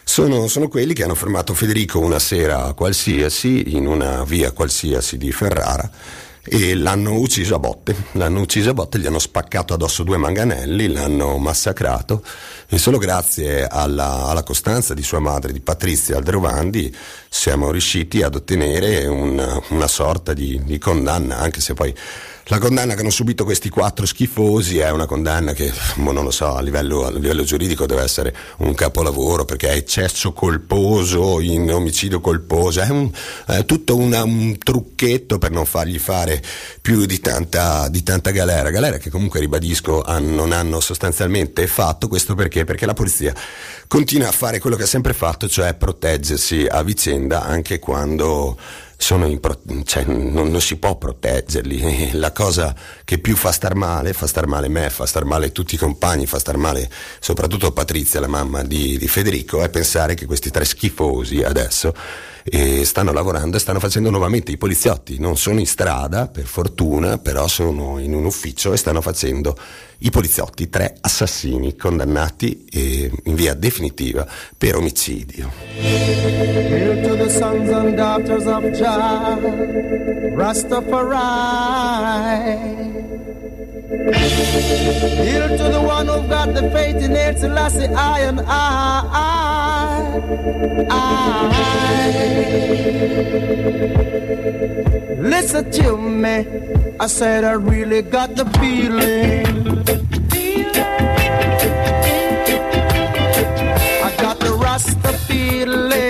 Sono, sono, quelli che hanno fermato Federico una sera qualsiasi in una via qualsiasi di Ferrara e l'hanno ucciso a botte, l'hanno ucciso a botte, gli hanno spaccato addosso due manganelli, l'hanno massacrato. E solo grazie alla, alla costanza di sua madre, di Patrizia Aldrovandi, siamo riusciti ad ottenere una, una sorta di, di condanna, anche se poi la condanna che hanno subito questi quattro schifosi è una condanna che, non lo so, a livello, a livello, giuridico deve essere un capolavoro perché è eccesso colposo in omicidio colposo, è, un, è tutto una, un trucchetto per non fargli fare più di tanta, di tanta galera. Galera che comunque, ribadisco, non hanno sostanzialmente fatto questo perché? Perché la polizia continua a fare quello che ha sempre fatto, cioè proteggersi a vicenda anche quando pro- cioè, non, non, si può proteggerli. La cosa che più fa star male, fa star male me, fa star male tutti i compagni, fa star male soprattutto Patrizia, la mamma di, di Federico, è pensare che questi tre schifosi adesso eh, stanno lavorando e stanno facendo nuovamente i poliziotti. Non sono in strada, per fortuna, però sono in un ufficio e stanno facendo i poliziotti, tre assassini condannati eh, in via definitiva per omicidio. Hail Hail to the one who got the faith in it, Selassie, I and I, I. Listen to me, I said I really got the feeling. I got the Rasta feeling.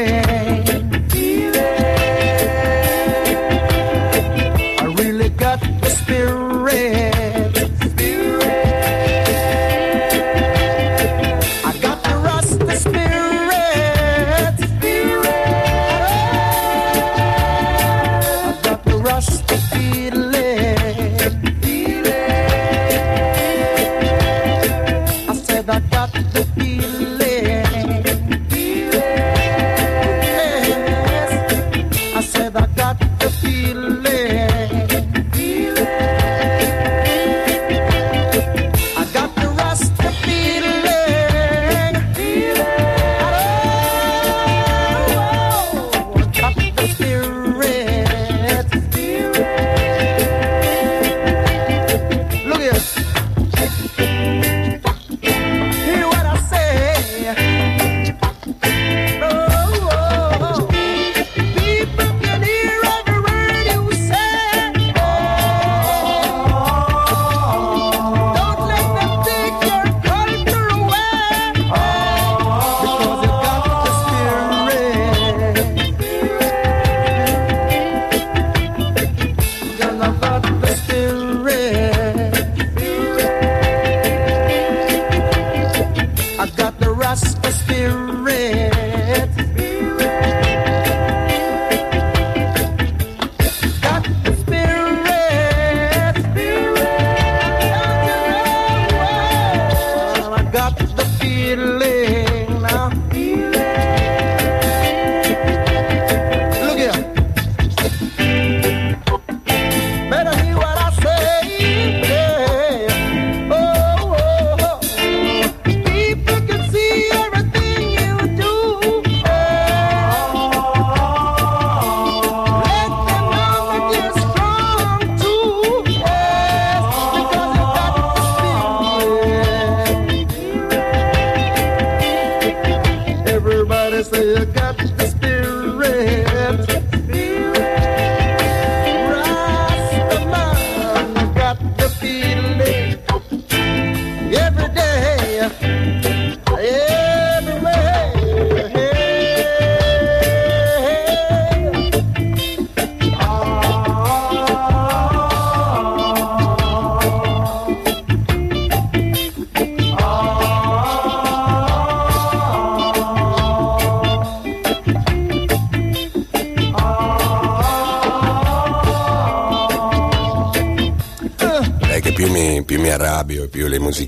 Pero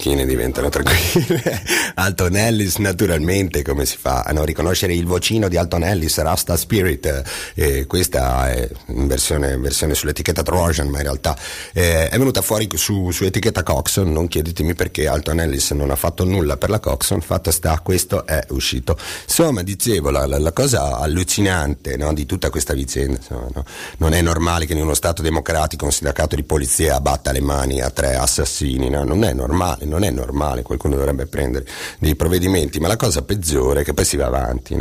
musichine diventano tranquille. Alton Ellis, naturalmente, come si fa a non riconoscere il vocino di Alton Ellis, Rasta Spirit? Eh, questa è in versione, versione sull'etichetta Trojan, ma in realtà eh, è venuta fuori su, su etichetta Coxon. Non chiedetemi perché Alton Ellis non ha fatto nulla per la Coxon, fatto sta, questo è uscito. Insomma, dicevo, la, la, la cosa allucinante no, di tutta questa vicenda, insomma, no? non è normale che in uno Stato democratico un sindacato di polizia batta le mani a tre assassini, no? non è normale, non è normale, qualcuno dovrebbe prendere dei provvedimenti, ma la cosa peggiore è che poi si va avanti,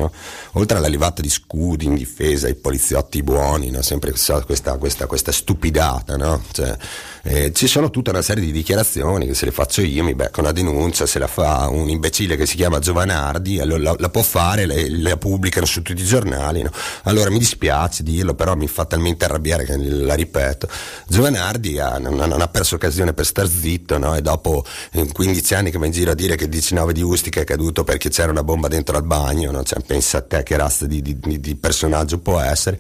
oltre alla levata di scudi in difesa, i poliziotti buoni, sempre questa, questa, questa stupidata, no? cioè, eh, ci sono tutta una serie di dichiarazioni che se le faccio io mi becco una denuncia, se la fa un imbecille che si chiama Giovanardi, allora la, la può fare, la, la pubblicano su tutti i giornali, no? allora mi dispiace dirlo, però mi fa talmente arrabbiare che la ripeto. Giovanardi ha, non, non, ha perso occasione per star zitto no? e dopo 15 anni che va in giro a dire che il 19 di Ustica è caduto perché c'era una bomba dentro al bagno, no? cioè, pensa a te che razza di, di, di personaggio può essere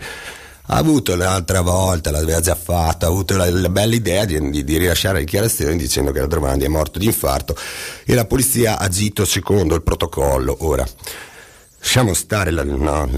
ha avuto l'altra volta, l'aveva già fatto, ha avuto la, la bella idea di, di, di, rilasciare le dichiarazioni dicendo che la Domandi è morto di infarto e la polizia ha agito secondo il protocollo. Ora, lasciamo stare la, no,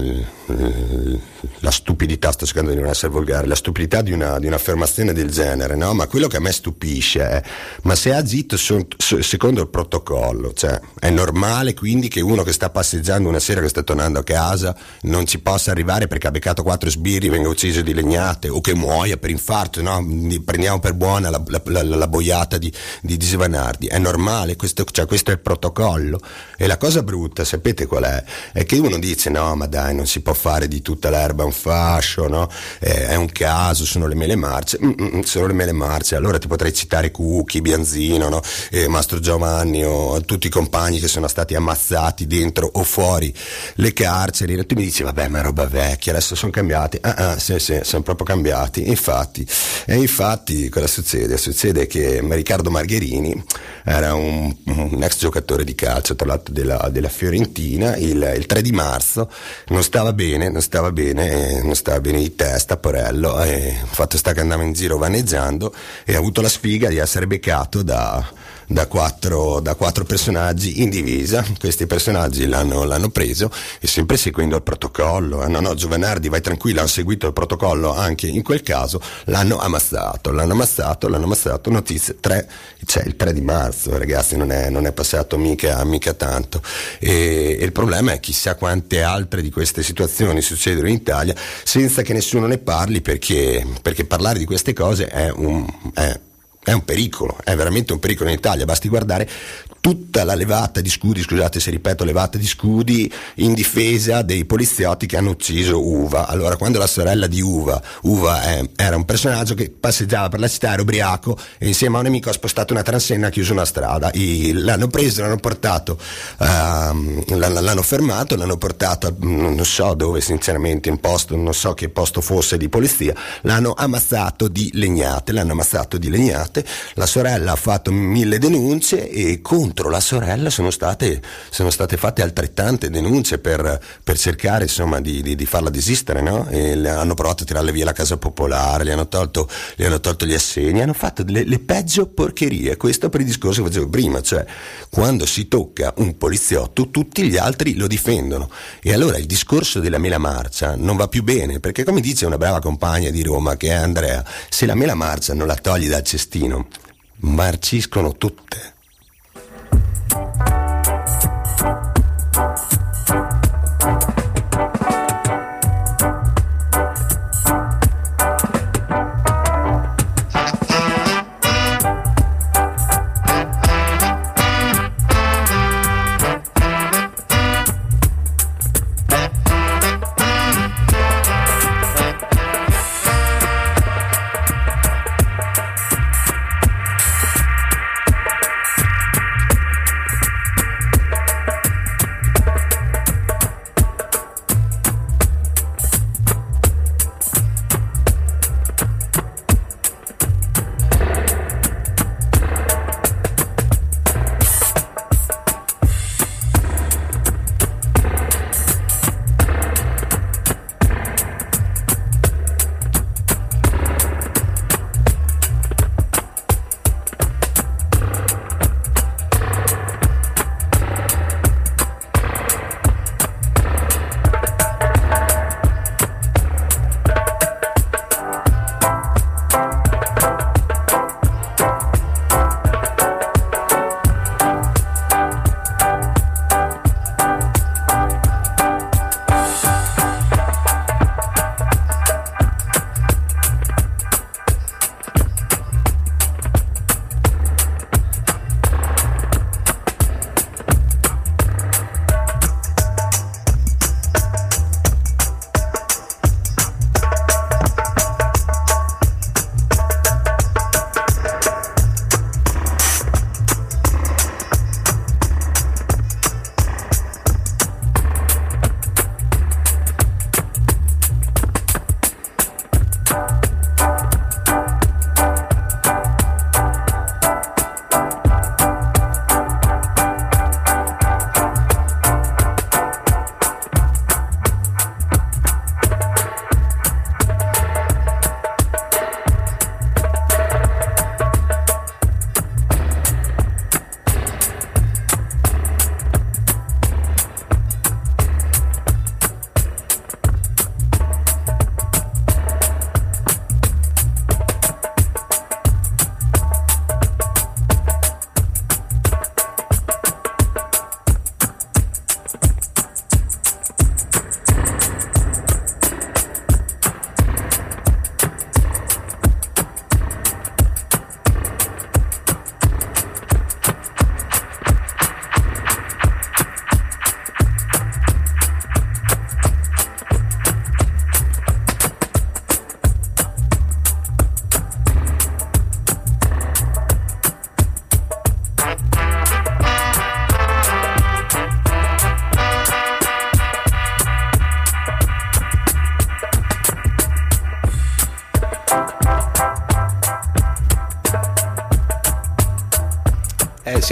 la stupidità, sto cercando di non essere volgare, la stupidità di, una, di un'affermazione del genere, no? Ma quello che a me stupisce è, ma se ha son, secondo il protocollo, cioè è normale quindi che uno che sta passeggiando una sera che sta tornando a casa non ci possa arrivare perché ha beccato quattro sbirri, venga ucciso di legnate o che muoia per infarto, no? Prendiamo per buona la, la, la, boiata di, di, di Sivanardi, è normale, questo, cioè, questo è il protocollo. E la cosa brutta, sapete qual è? È che uno dice no, ma dai, non si può fare di tutta l'erba un fascio, no? Eh, è un caso, sono le mele marce, Mm-mm, sono le mele marce, allora ti potrei citare Cucchi, Bianzino, no? eh, Mastro Giovanni o tutti i compagni che sono stati ammazzati dentro o fuori le carceri, e tu mi dici vabbè ma è roba vecchia, adesso sono cambiati, ah, ah sì sì, sono proprio cambiati, infatti, e infatti cosa succede? Succede che Riccardo Margherini era un, un ex giocatore di calcio, tra l'altro della, della Fiorentina, il, il 3 di marzo non stava bene, non stava bene, non stava bene di testa, Porello, e fatto sta che andava in giro vaneggiando e ha avuto la sfiga di essere beccato da, da, quattro, da quattro, personaggi in divisa. Questi personaggi l'hanno, l'hanno, preso e sempre seguendo il protocollo. Eh, no, no, Giovanardi, vai tranquillo, hanno seguito il protocollo anche in quel caso, l'hanno ammazzato, l'hanno ammazzato, l'hanno ammazzato, notizie 3, c'è il 3 di marzo, ragazzi, non è, non è passato mica, mica tanto. E, e il problema è chissà quante altre di queste situazioni succedono in Italia senza che nessuno ne parli perché, perché parlare di queste cose è un... È, è un pericolo, è veramente un pericolo in Italia, basti guardare tutta la levata di scudi, scusate se ripeto levata di scudi, in difesa dei poliziotti che hanno ucciso Uva. Allora, quando la sorella di Uva, Uva eh, era un personaggio che passeggiava per la città, era ubriaco e insieme a un amico ha spostato una transenna e ha chiuso una strada. I- l'hanno preso, l'hanno portato, ehm, l'hanno, fermato, l'hanno portato, non so dove sinceramente, in posto, non so che posto fosse di polizia, l'hanno ammazzato di legnate, l'hanno ammazzato di legnate, la sorella ha fatto mille denunce e contro la sorella sono state, sono state fatte altrettante denunce per, per cercare insomma di, di- di farla desistere, no? Le hanno provato a tirarle via la casa popolare, gli hanno tolto, gli hanno tolto gli assegni, hanno fatto le, le peggio porcherie, questo per il discorso che facevo prima, cioè quando si tocca un poliziotto tutti gli altri lo difendono e allora il discorso della mela marcia non va più bene perché come dice una brava compagna di Roma che è Andrea, se la mela marcia non la togli dal cestino, marciscono tutte. È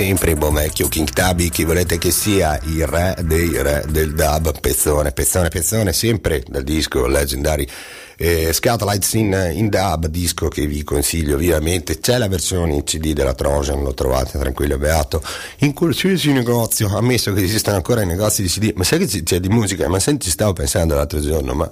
sempre buon vecchio King Tabi, chi volete che sia il re dei re del dub, pezzone, pezzone, pezzone, sempre dal disco Legendary eh, Scatolites in, in dub, disco che vi consiglio vivamente. C'è la versione in CD della Trojan, lo trovate tranquillo e beato in qualsiasi negozio, ammesso che esistano ancora i negozi di CD. Ma sai che c'è, di musica? Ma senti, stavo pensando l'altro giorno, ma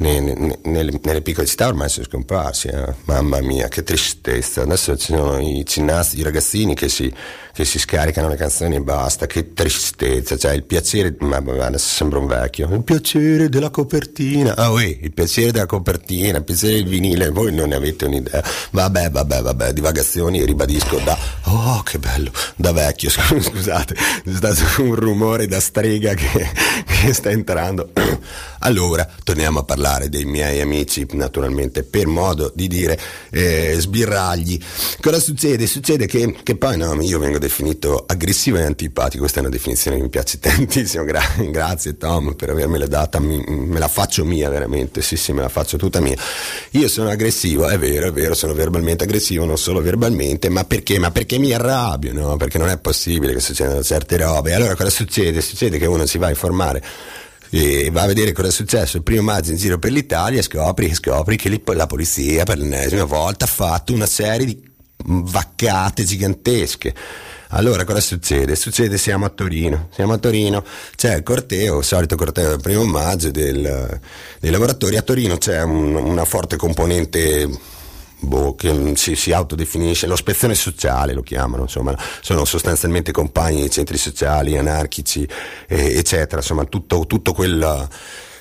ne- ne- nelle, nelle piccole città ormai sono scomparsi, eh. mamma mia, che tristezza. Adesso ci sono i cinnasti, i ragazzini che si, che si scaricano le canzoni e basta, che tristezza, cioè il piacere, ma adesso sembra un vecchio, il piacere della copertina, ah uè, il piacere della copertina copertina, pensare il vinile, voi non ne avete un'idea. Vabbè, vabbè, vabbè, divagazioni, ribadisco da, oh che bello, da vecchio, scusate, è stato un rumore da strega che, che sta entrando. Allora, torniamo a parlare dei miei amici, naturalmente, per modo di dire eh, sbirragli. Cosa succede? Succede che, che poi no, io vengo definito aggressivo e antipatico, questa è una definizione che mi piace tantissimo, gra- grazie Tom per avermela data, mi- me la faccio mia veramente, sì sì me la faccio tutta mia. Io sono aggressivo, è vero, è vero, sono verbalmente aggressivo, non solo verbalmente, ma perché? Ma perché mi arrabbio, no? Perché non è possibile che succedano certe robe. Allora cosa succede? Succede che uno si va a informare e va a vedere cosa è successo il primo maggio in giro per l'Italia e scopri, scopri che la polizia per l'ennesima volta ha fatto una serie di vaccate gigantesche. Allora cosa succede? Succede siamo a Torino, siamo a Torino, c'è il corteo, il solito corteo del primo maggio del- dei lavoratori, a Torino c'è un- una forte componente boh, che si, si autodefinisce, l'ospezione sociale lo chiamano, insomma, sono sostanzialmente compagni di centri sociali, anarchici, eh, eccetera, insomma, tutto, tutto quel,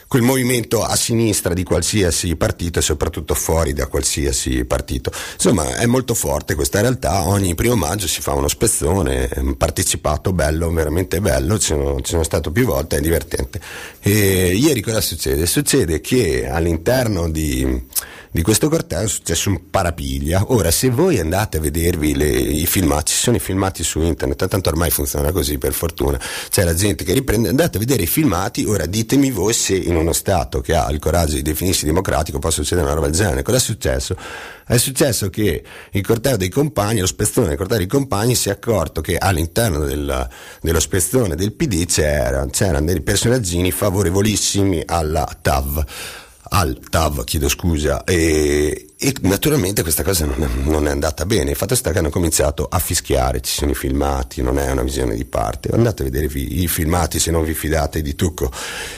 quel movimento a sinistra di qualsiasi partito e soprattutto fuori da qualsiasi partito. Insomma, è molto forte questa realtà, ogni primo maggio si fa uno spezzone, partecipato, bello, veramente bello, ci sono, ci sono stato più volte, è divertente. E ieri cosa succede? Succede che all'interno di di questo corteo è successo un parapiglia. Ora, se voi andate a vedervi le- i filmati, ci sono i filmati su internet, tanto ormai funziona così per fortuna, c'è la gente che riprende, andate a vedere i filmati, ora ditemi voi se in uno Stato che ha il coraggio di definirsi democratico può succedere una roba del genere. Cosa è successo? È successo che il corteo dei compagni, lo spezzone del corteo dei compagni si è accorto che all'interno del- dello spezzone del PD c'era- c'erano dei personaggini favorevolissimi alla TAV al TAV, chiedo scusa, e, e naturalmente questa cosa non è, non è andata bene. Il fatto sta che hanno cominciato a fischiare, ci sono i filmati, non è una visione di parte. Andate a vedere i, filmati se non vi fidate di Tucco.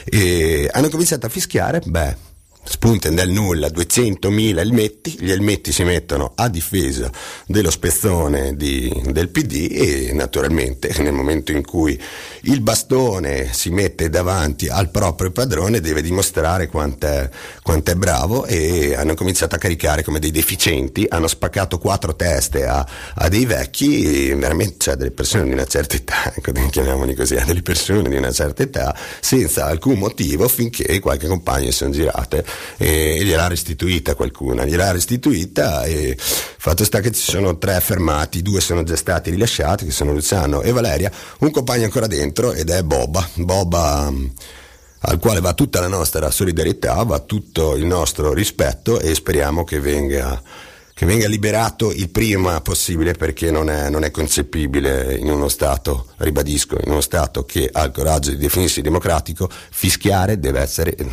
E hanno cominciato a fischiare, beh. Spunten dal nulla 200.000 elmetti, gli elmetti si mettono a difesa dello spezzone di- del PD e naturalmente nel momento in cui il bastone si mette davanti al proprio padrone deve dimostrare quanto è, bravo e hanno cominciato a caricare come dei deficienti, hanno spaccato quattro teste a, a dei vecchi, veramente cioè delle persone di una certa età, ecco, chiamiamoli così, a delle persone di una certa età senza alcun motivo finché qualche compagno si sono girate e gliel'ha restituita qualcuna, gliel'ha restituita e fatto sta che ci sono tre fermati, due sono già stati rilasciati che sono Luciano e Valeria, un compagno ancora dentro ed è Boba, Boba mh, al quale va tutta la nostra solidarietà, va tutto il nostro rispetto e speriamo che venga, che venga liberato il prima possibile perché non è, non è concepibile in uno Stato, ribadisco, in uno Stato che ha il coraggio di definirsi democratico, fischiare deve essere eh,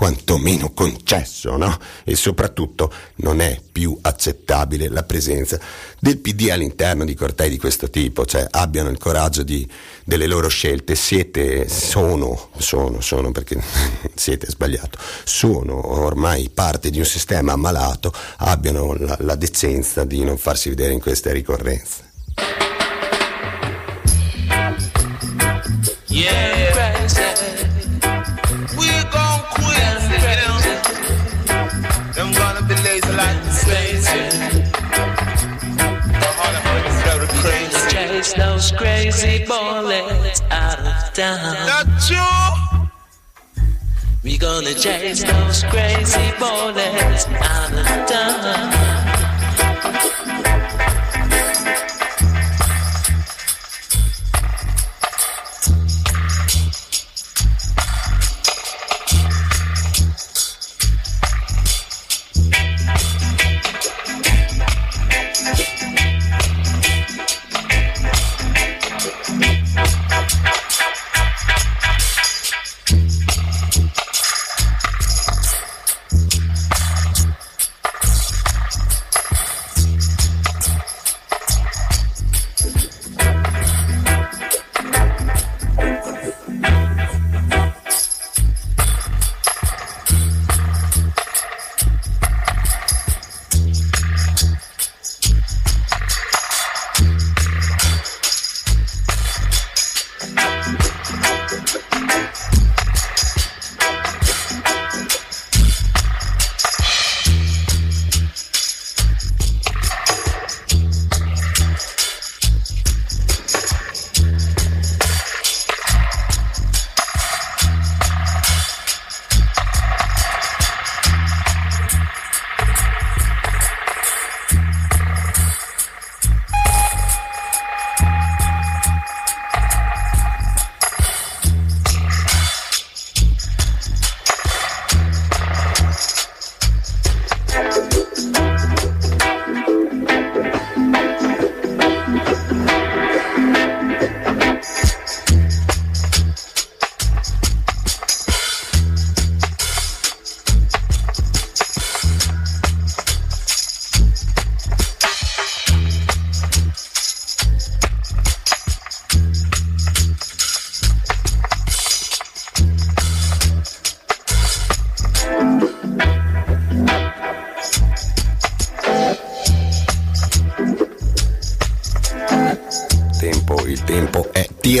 quantomeno concesso, no? E soprattutto non è più accettabile la presenza del PD all'interno di cortei di questo tipo, cioè abbiano il coraggio di, delle loro scelte, siete, sono, sono, sono perché siete sbagliato, sono ormai parte di un sistema ammalato, abbiano la, la decenza di non farsi vedere in queste ricorrenze. Yeah, Those crazy bullets out of town. Not you. We gonna chase those crazy bullets out of town.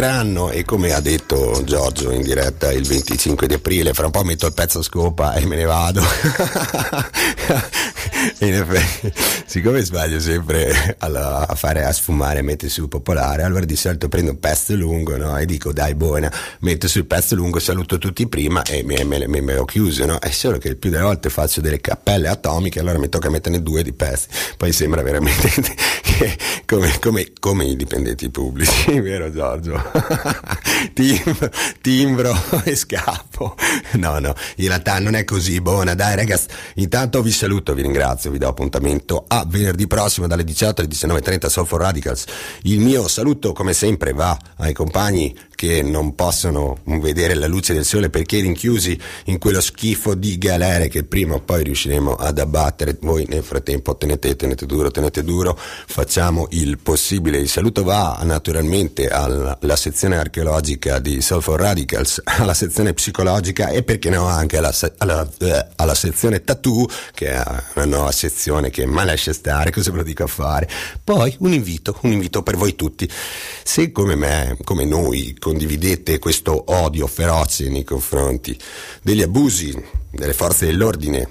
Tempo è tiranno e come ha detto Giorgio in diretta il 25 di aprile, fra un po' metto il pezzo a scopa e me ne vado. in effetti, siccome sbaglio sempre alla- a fare a sfumare, mettere su popolare, allora di solito prendo un pezzo lungo no? e dico dai buona, metto sul pezzo lungo, saluto tutti prima e me, me, me, me lo chiuso, no? È solo che il più delle volte faccio delle cappelle atomiche, allora mi tocca metterne due di pezzi, poi sembra veramente come, come, come i dipendenti pubblici, vero Giorgio? Tim- timbro e scappo. No, no, in realtà non è così buona. Dai ragazzi, intanto vi saluto, vi ringrazio, vi do appuntamento a venerdì prossimo dalle 18 alle 19.30 Soul for Radicals. Il mio saluto come sempre va ai compagni che non possono vedere la luce del sole perché rinchiusi in quello schifo di galere che prima o poi riusciremo ad abbattere. Voi nel frattempo tenete, tenete duro, tenete duro, facciamo il possibile. Il saluto va naturalmente alla, alla sezione archeologica di Soul for Radicals, alla sezione psicologica e perché no anche alla, alla, eh, alla sezione tattoo che è una nuova sezione che mai lascia stare, cosa ve lo dico a fare. Poi un invito, un invito per voi tutti. Se come me, come noi, condividete questo odio feroce nei confronti degli abusi delle forze dell'ordine,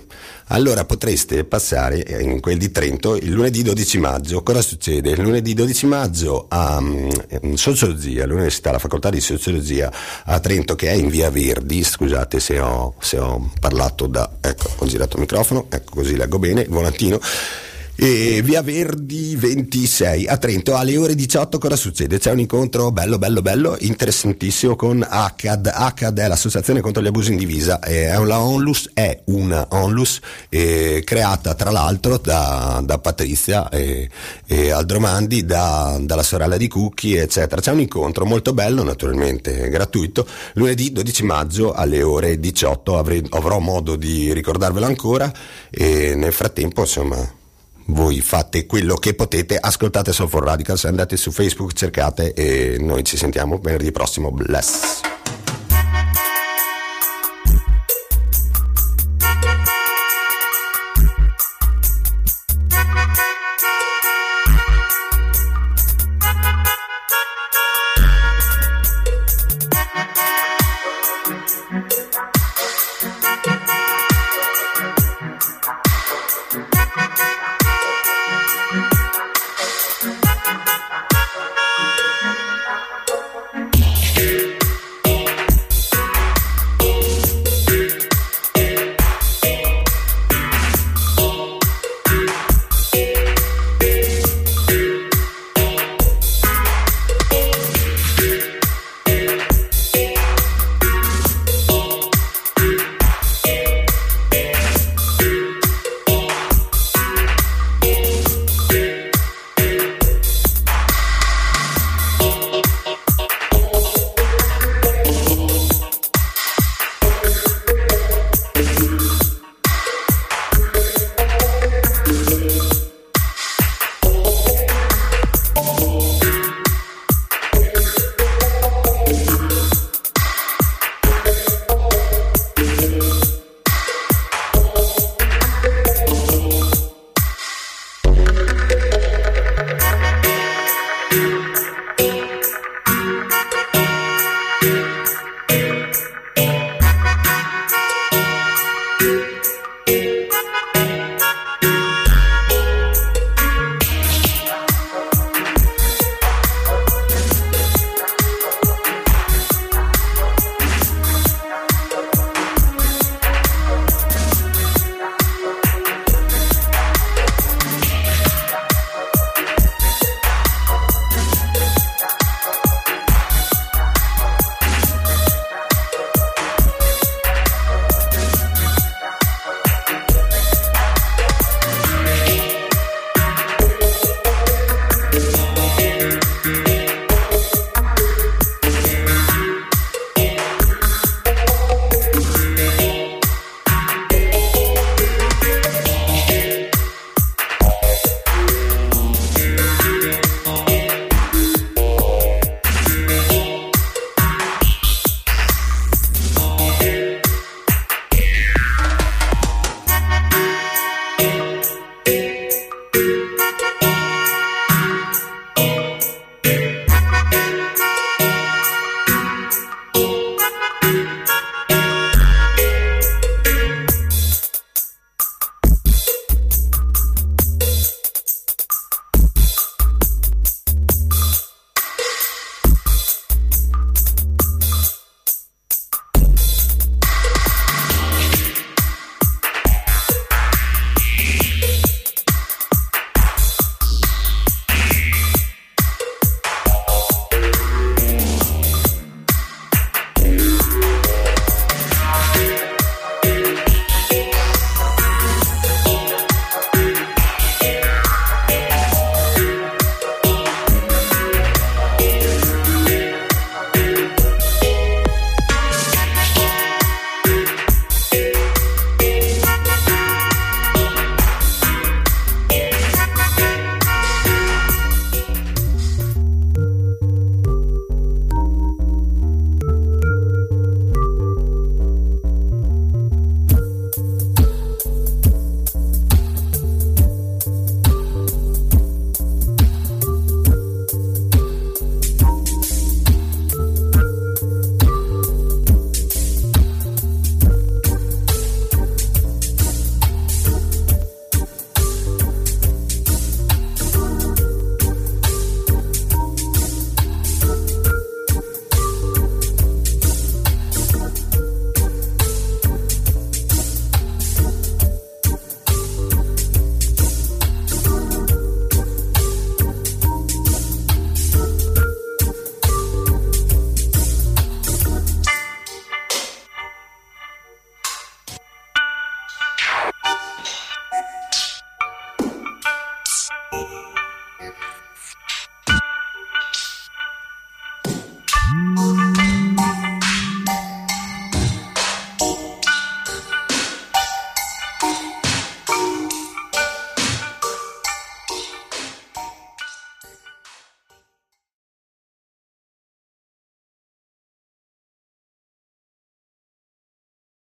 allora potreste passare in quel di Trento il lunedì 12 maggio. Cosa succede? Il lunedì 12 maggio a mm, Sociologia, all'Università, alla facoltà di Sociologia a Trento che è in via Verdi, scusate se ho, se ho parlato da... ecco, ho girato il microfono, ecco così leggo bene, il volantino. E via Verdi 26 a Trento alle ore 18 cosa succede? C'è un incontro bello bello bello interessantissimo con ACAD ACAD è l'associazione contro gli abusi in divisa. È una onlus è una onlus eh, creata tra l'altro da, da Patrizia e, e Aldromandi da- dalla sorella di Cucchi eccetera. C'è un incontro molto bello naturalmente gratuito lunedì 12 maggio alle ore 18 avrei- avrò modo di ricordarvelo ancora e nel frattempo insomma voi fate quello che potete, ascoltate Soul for Radicals, andate su Facebook, cercate e noi ci sentiamo venerdì prossimo. Bless.